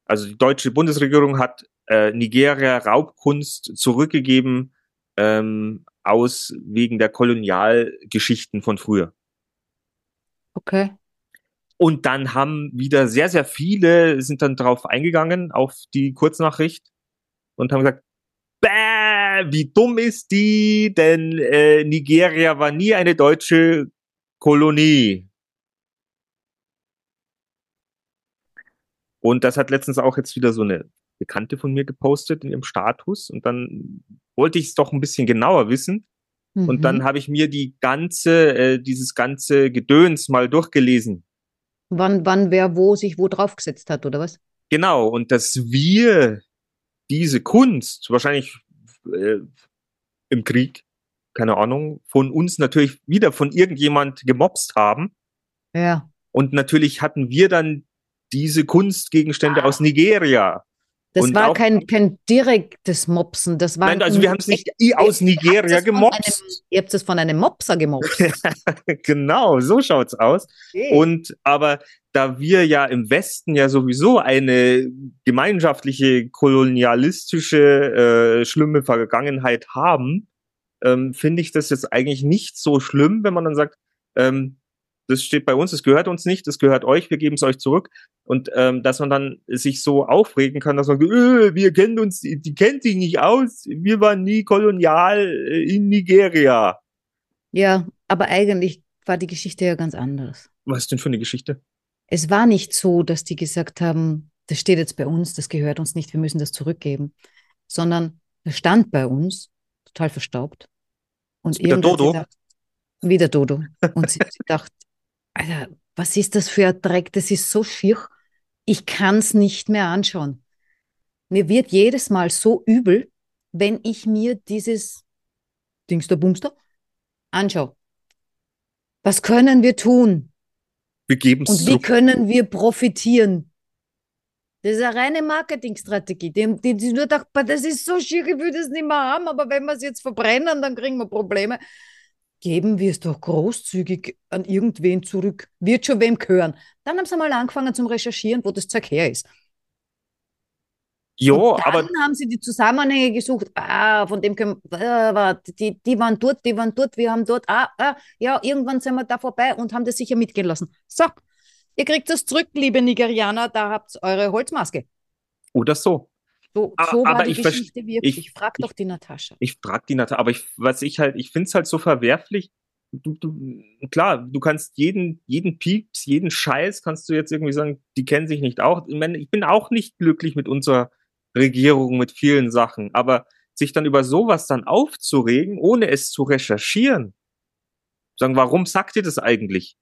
Also die deutsche Bundesregierung hat äh, Nigeria Raubkunst zurückgegeben ähm, aus wegen der Kolonialgeschichten von früher. Okay. Und dann haben wieder sehr, sehr viele sind dann drauf eingegangen auf die Kurznachricht und haben gesagt, Bäh, wie dumm ist die, denn äh, Nigeria war nie eine deutsche Kolonie. Und das hat letztens auch jetzt wieder so eine Bekannte von mir gepostet in ihrem Status und dann wollte ich es doch ein bisschen genauer wissen und Mhm. dann habe ich mir die ganze, äh, dieses ganze Gedöns mal durchgelesen. Wann, wann wer wo sich wo draufgesetzt hat, oder was? Genau, und dass wir diese Kunst wahrscheinlich äh, im Krieg, keine Ahnung, von uns natürlich wieder von irgendjemand gemobst haben. Ja. Und natürlich hatten wir dann diese Kunstgegenstände Ah. aus Nigeria. Das Und war kein, kein direktes Mopsen. Das war Nein, also wir haben es nicht Ihr aus Nigeria es gemobst. Einem, ihr habt es von einem Mopser gemobst. genau, so schaut's aus. Und aber da wir ja im Westen ja sowieso eine gemeinschaftliche kolonialistische äh, schlimme Vergangenheit haben, ähm, finde ich das jetzt eigentlich nicht so schlimm, wenn man dann sagt, ähm, das steht bei uns, es gehört uns nicht, es gehört euch, wir geben es euch zurück. Und ähm, dass man dann sich so aufregen kann, dass man sagt, äh, wir kennen uns, die, die kennt sich nicht aus, wir waren nie kolonial äh, in Nigeria. Ja, aber eigentlich war die Geschichte ja ganz anders. Was denn für eine Geschichte? Es war nicht so, dass die gesagt haben, das steht jetzt bei uns, das gehört uns nicht, wir müssen das zurückgeben, sondern das stand bei uns, total verstaubt. Und Wie der Dodo? gedacht- Wie der Dodo. Und sie, sie dachte, Alter, was ist das für ein Dreck? Das ist so schier. Ich kann es nicht mehr anschauen. Mir wird jedes Mal so übel, wenn ich mir dieses Dingster Bumster anschaue. Was können wir tun? Wir geben es Und wie zurück. können wir profitieren? Das ist eine reine Marketingstrategie. Die, die, die nur dachte, "Boah, das ist so schier, ich will das nicht mehr haben, aber wenn wir es jetzt verbrennen, dann kriegen wir Probleme. Geben wir es doch großzügig an irgendwen zurück. Wird schon wem gehören. Dann haben sie mal angefangen zum Recherchieren, wo das Zeug her ist. Und aber dann haben sie die Zusammenhänge gesucht. Ah, von dem können äh, warte, die, die waren dort, die waren dort, wir haben dort. Ah, ah, ja, irgendwann sind wir da vorbei und haben das sicher mitgehen lassen. So, ihr kriegt das zurück, liebe Nigerianer, da habt ihr eure Holzmaske. oder so. So, Aber- so war aber die ich Geschichte wirklich. ich- Frag ich- doch die Natascha. Ich frag die Nata, aber ich, was ich halt, ich find's halt so verwerflich. Du, du, klar, du kannst jeden, jeden Pieps, jeden Scheiß kannst du jetzt irgendwie sagen, die kennen sich nicht auch. Ich meine, ich bin auch nicht glücklich mit unserer Regierung, mit vielen Sachen, aber sich dann über sowas dann aufzuregen, ohne es zu recherchieren, sagen, warum sagt ihr das eigentlich?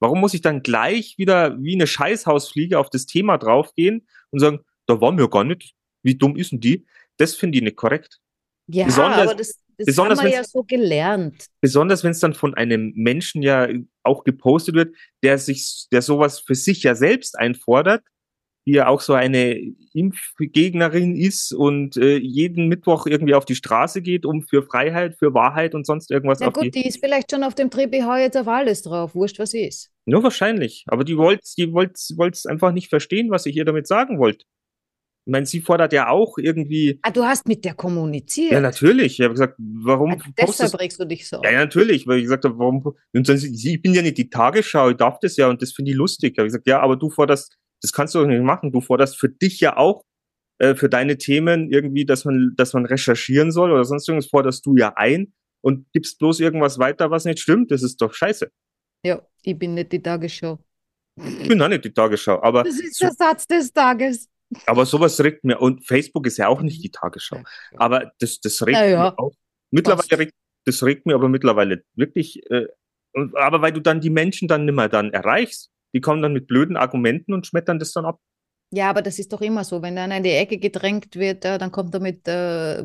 Warum muss ich dann gleich wieder wie eine Scheißhausfliege auf das Thema draufgehen und sagen, da waren wir gar nicht, wie dumm ist denn die? Das finde ich nicht korrekt. Ja, besonders- aber das, das besonders haben wir ja so gelernt. besonders wenn es dann von einem Menschen ja auch gepostet wird, der sich, der sowas für sich ja selbst einfordert, die ja auch so eine Impfgegnerin ist und äh, jeden Mittwoch irgendwie auf die Straße geht, um für Freiheit, für Wahrheit und sonst irgendwas Na auf die. gut, die ist vielleicht schon auf dem Trip, ich hau jetzt auf alles drauf, wurscht, was ist. Nur wahrscheinlich. Aber die wollte die wollt's einfach nicht verstehen, was ich ihr damit sagen wollte. Ich meine, sie fordert ja auch irgendwie. Ah, du hast mit der kommuniziert. Ja, natürlich. Ich habe gesagt, warum postest deshalb regst du dich so. Ja, ja, natürlich, weil ich gesagt habe, warum, und dann, sie- ich bin ja nicht die Tagesschau, ich darf das ja und das finde ich lustig. Da habe ich gesagt, ja, aber du forderst Das kannst du doch nicht machen. Du forderst für dich ja auch, äh, für deine Themen irgendwie, dass man, dass man recherchieren soll oder sonst irgendwas forderst du ja ein und gibst bloß irgendwas weiter, was nicht stimmt. Das ist doch scheiße. Ja, ich bin nicht die Tagesschau. Ich bin auch nicht die Tagesschau, aber, Das ist der Satz des Tages. Aber sowas regt mir, und Facebook ist ja auch nicht die Tagesschau. Aber das, das regt Na ja, mir auch. Mittlerweile regt, das regt mir aber mittlerweile wirklich, äh, aber weil du dann die Menschen dann nimmer dann erreichst, die kommen dann mit blöden Argumenten und schmettern das dann ab. Ja, aber das ist doch immer so. Wenn einer in die Ecke gedrängt wird, äh, dann kommt er mit äh,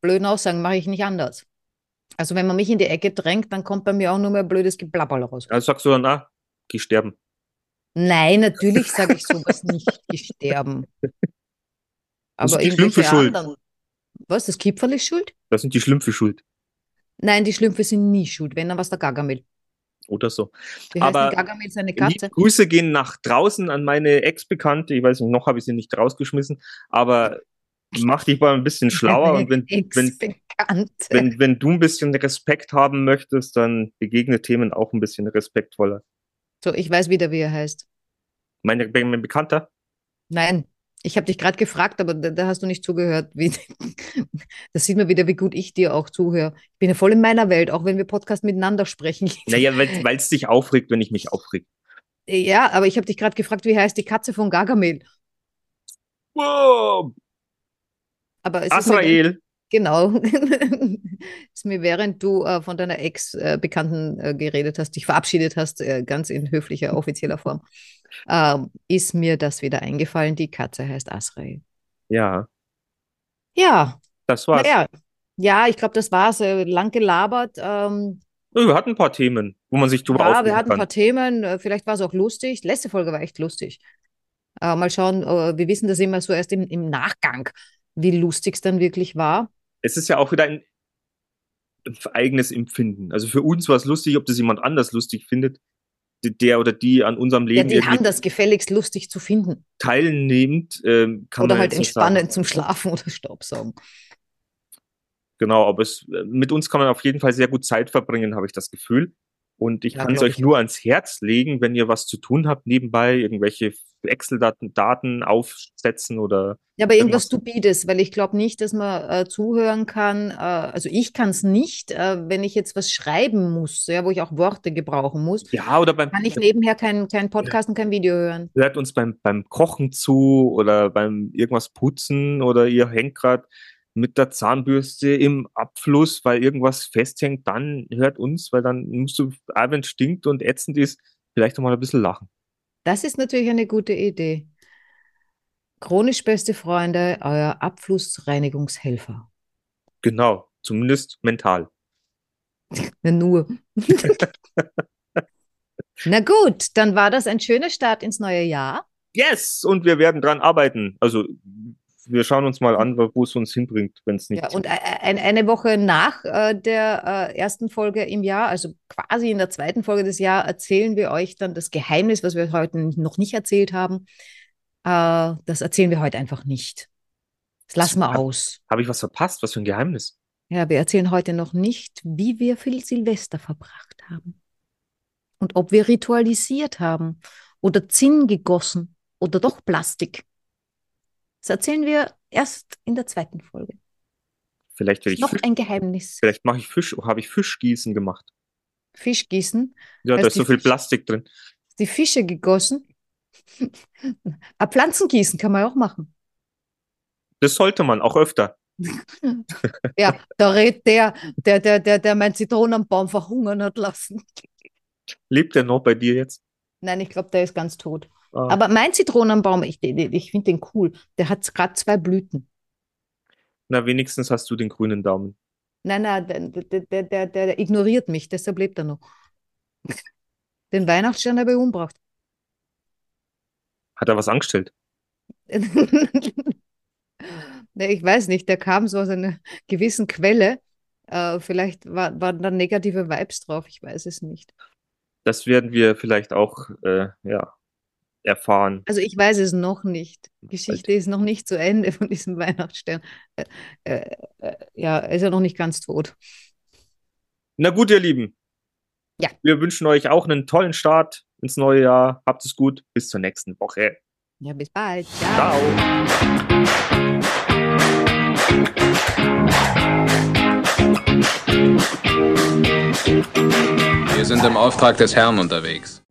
blöden Aussagen, mache ich nicht anders. Also wenn man mich in die Ecke drängt, dann kommt bei mir auch nur mehr blödes Geplapperl raus. Also sagst du dann, ah, geh sterben. Nein, natürlich sage ich sowas nicht, die sterben. Das Aber die Schlümpfe schuld. anderen. Was, das Kipferl ist schuld? Das sind die Schlümpfe schuld. Nein, die Schlümpfe sind nie schuld, wenn dann was der Gargamel. Oder so. Wie Aber Gargamel seine Katze? Grüße gehen nach draußen an meine Ex-Bekannte. Ich weiß nicht, noch habe ich sie nicht rausgeschmissen, aber mach dich mal ein bisschen schlauer und wenn, wenn, Ex-Bekannte. wenn, wenn du ein bisschen Respekt haben möchtest, dann begegne Themen auch ein bisschen respektvoller. So, ich weiß wieder, wie er heißt. Meine, mein Bekannter, Nein, ich habe dich gerade gefragt, aber da, da hast du nicht zugehört. Wie, das sieht man wieder, wie gut ich dir auch zuhöre. Ich bin ja voll in meiner Welt, auch wenn wir Podcast miteinander sprechen. naja, weil es dich aufregt, wenn ich mich aufreg. Ja, aber ich habe dich gerade gefragt, wie heißt die Katze von Gargamel? Wow, Aber es ist mir, Azrael. Genau, ist mir während du äh, von deiner Ex-Bekannten äh, geredet hast, dich verabschiedet hast, äh, ganz in höflicher, offizieller Form, ähm, ist mir das wieder eingefallen. Die Katze heißt Azrael. Ja, Ja, das war's. naja. Ja, ich glaube, das war's. Äh, lang gelabert. Ähm, Wir hatten ein paar Themen, wo man sich drüber Ja, wir hatten ein paar Themen. äh, Vielleicht war es auch lustig. Letzte Folge war echt lustig. Äh, mal schauen, äh, wir wissen das immer so erst im, im Nachgang, wie lustig es dann wirklich war. Es ist ja auch wieder ein eigenes Empfinden. Also für uns war es lustig, ob das jemand anders lustig findet, der oder die an unserem Ja, Leben die haben das gefälligst lustig zu finden. teilnehmend, ähm, kann Oder man halt nicht sagen. entspannend zum Schlafen oder Staubsaugen. Genau, aber es, äh, mit uns kann man auf jeden Fall sehr gut Zeit verbringen, habe ich das Gefühl. Und ich Ja, kann es euch nur ans Herz legen, wenn ihr was zu tun habt nebenbei, irgendwelche Excel-Daten Daten aufsetzen oder Ja, aber irgendwas Stupides, weil ich glaube nicht, dass man äh, zuhören kann. Äh, also ich kann es nicht, äh, wenn ich jetzt was schreiben muss, ja, wo ich auch Worte gebrauchen muss, ja, oder beim kann ich nebenher keinen kein Podcast und kein Video hören. hört uns beim, beim Kochen zu oder beim irgendwas putzen oder ihr hängt gerade mit der Zahnbürste im Abfluss, weil irgendwas festhängt, dann hört uns, weil dann musst du, auch wenn es stinkt und ätzend ist, vielleicht noch mal ein bisschen lachen. Das ist natürlich eine gute Idee. Chronisch beste Freunde, euer Abflussreinigungshelfer. Genau, zumindest mental. Na nur. Na gut, dann war das ein schöner Start ins neue Jahr. Yes! Und wir werden dran arbeiten. Also, wir schauen uns mal an, wo es uns hinbringt, wenn es nicht. Ja, und ein, eine Woche nach äh, der äh, ersten Folge im Jahr, also quasi in der zweiten Folge des Jahres, erzählen wir euch dann das Geheimnis, was wir heute noch nicht erzählt haben. Äh, das erzählen wir heute einfach nicht. Das lassen wir aus. Habe ich was verpasst? Was für ein Geheimnis? Ja, wir erzählen heute noch nicht, wie wir viel Silvester verbracht haben. Und ob wir ritualisiert haben oder Zinn gegossen oder doch Plastik. Das erzählen wir erst in der zweiten Folge. Vielleicht werde ich Noch Fisch, ein Geheimnis. vielleicht mache ich Fisch, habe ich Fischgießen gemacht. Fischgießen, Ja, da ist so viel Fisch- Plastik drin. die Fische gegossen. Ah, Pflanzengießen kann man auch machen. Das sollte man auch öfter. Ja, da redet der, der, der, der, der meinen Zitronenbaum verhungern hat lassen. Lebt der noch bei dir jetzt? Nein, ich glaube, der ist ganz tot. Ah. Aber mein Zitronenbaum, ich, ich finde den cool. Der hat gerade zwei Blüten. Na, wenigstens hast du den grünen Daumen. Nein, nein, der, der, der, der, ignoriert mich, deshalb lebt er noch. Den Weihnachtsstern habe ich umgebracht. Hat er was angestellt? Ich weiß nicht, der kam so aus einer gewissen Quelle. Äh, vielleicht war, waren da negative Vibes drauf, ich weiß es nicht. Das werden wir vielleicht auch äh, ja, erfahren. Also ich weiß es noch nicht. Die Geschichte ist noch nicht zu Ende von diesem Weihnachtsstern. Äh, äh, äh, ja, er ist ja noch nicht ganz tot. Na gut, ihr Lieben. Ja. Wir wünschen euch auch einen tollen Start ins neue Jahr. Habt es gut. Bis zur nächsten Woche. Ja, bis bald. Ciao. Wir sind im Auftrag des Herrn unterwegs.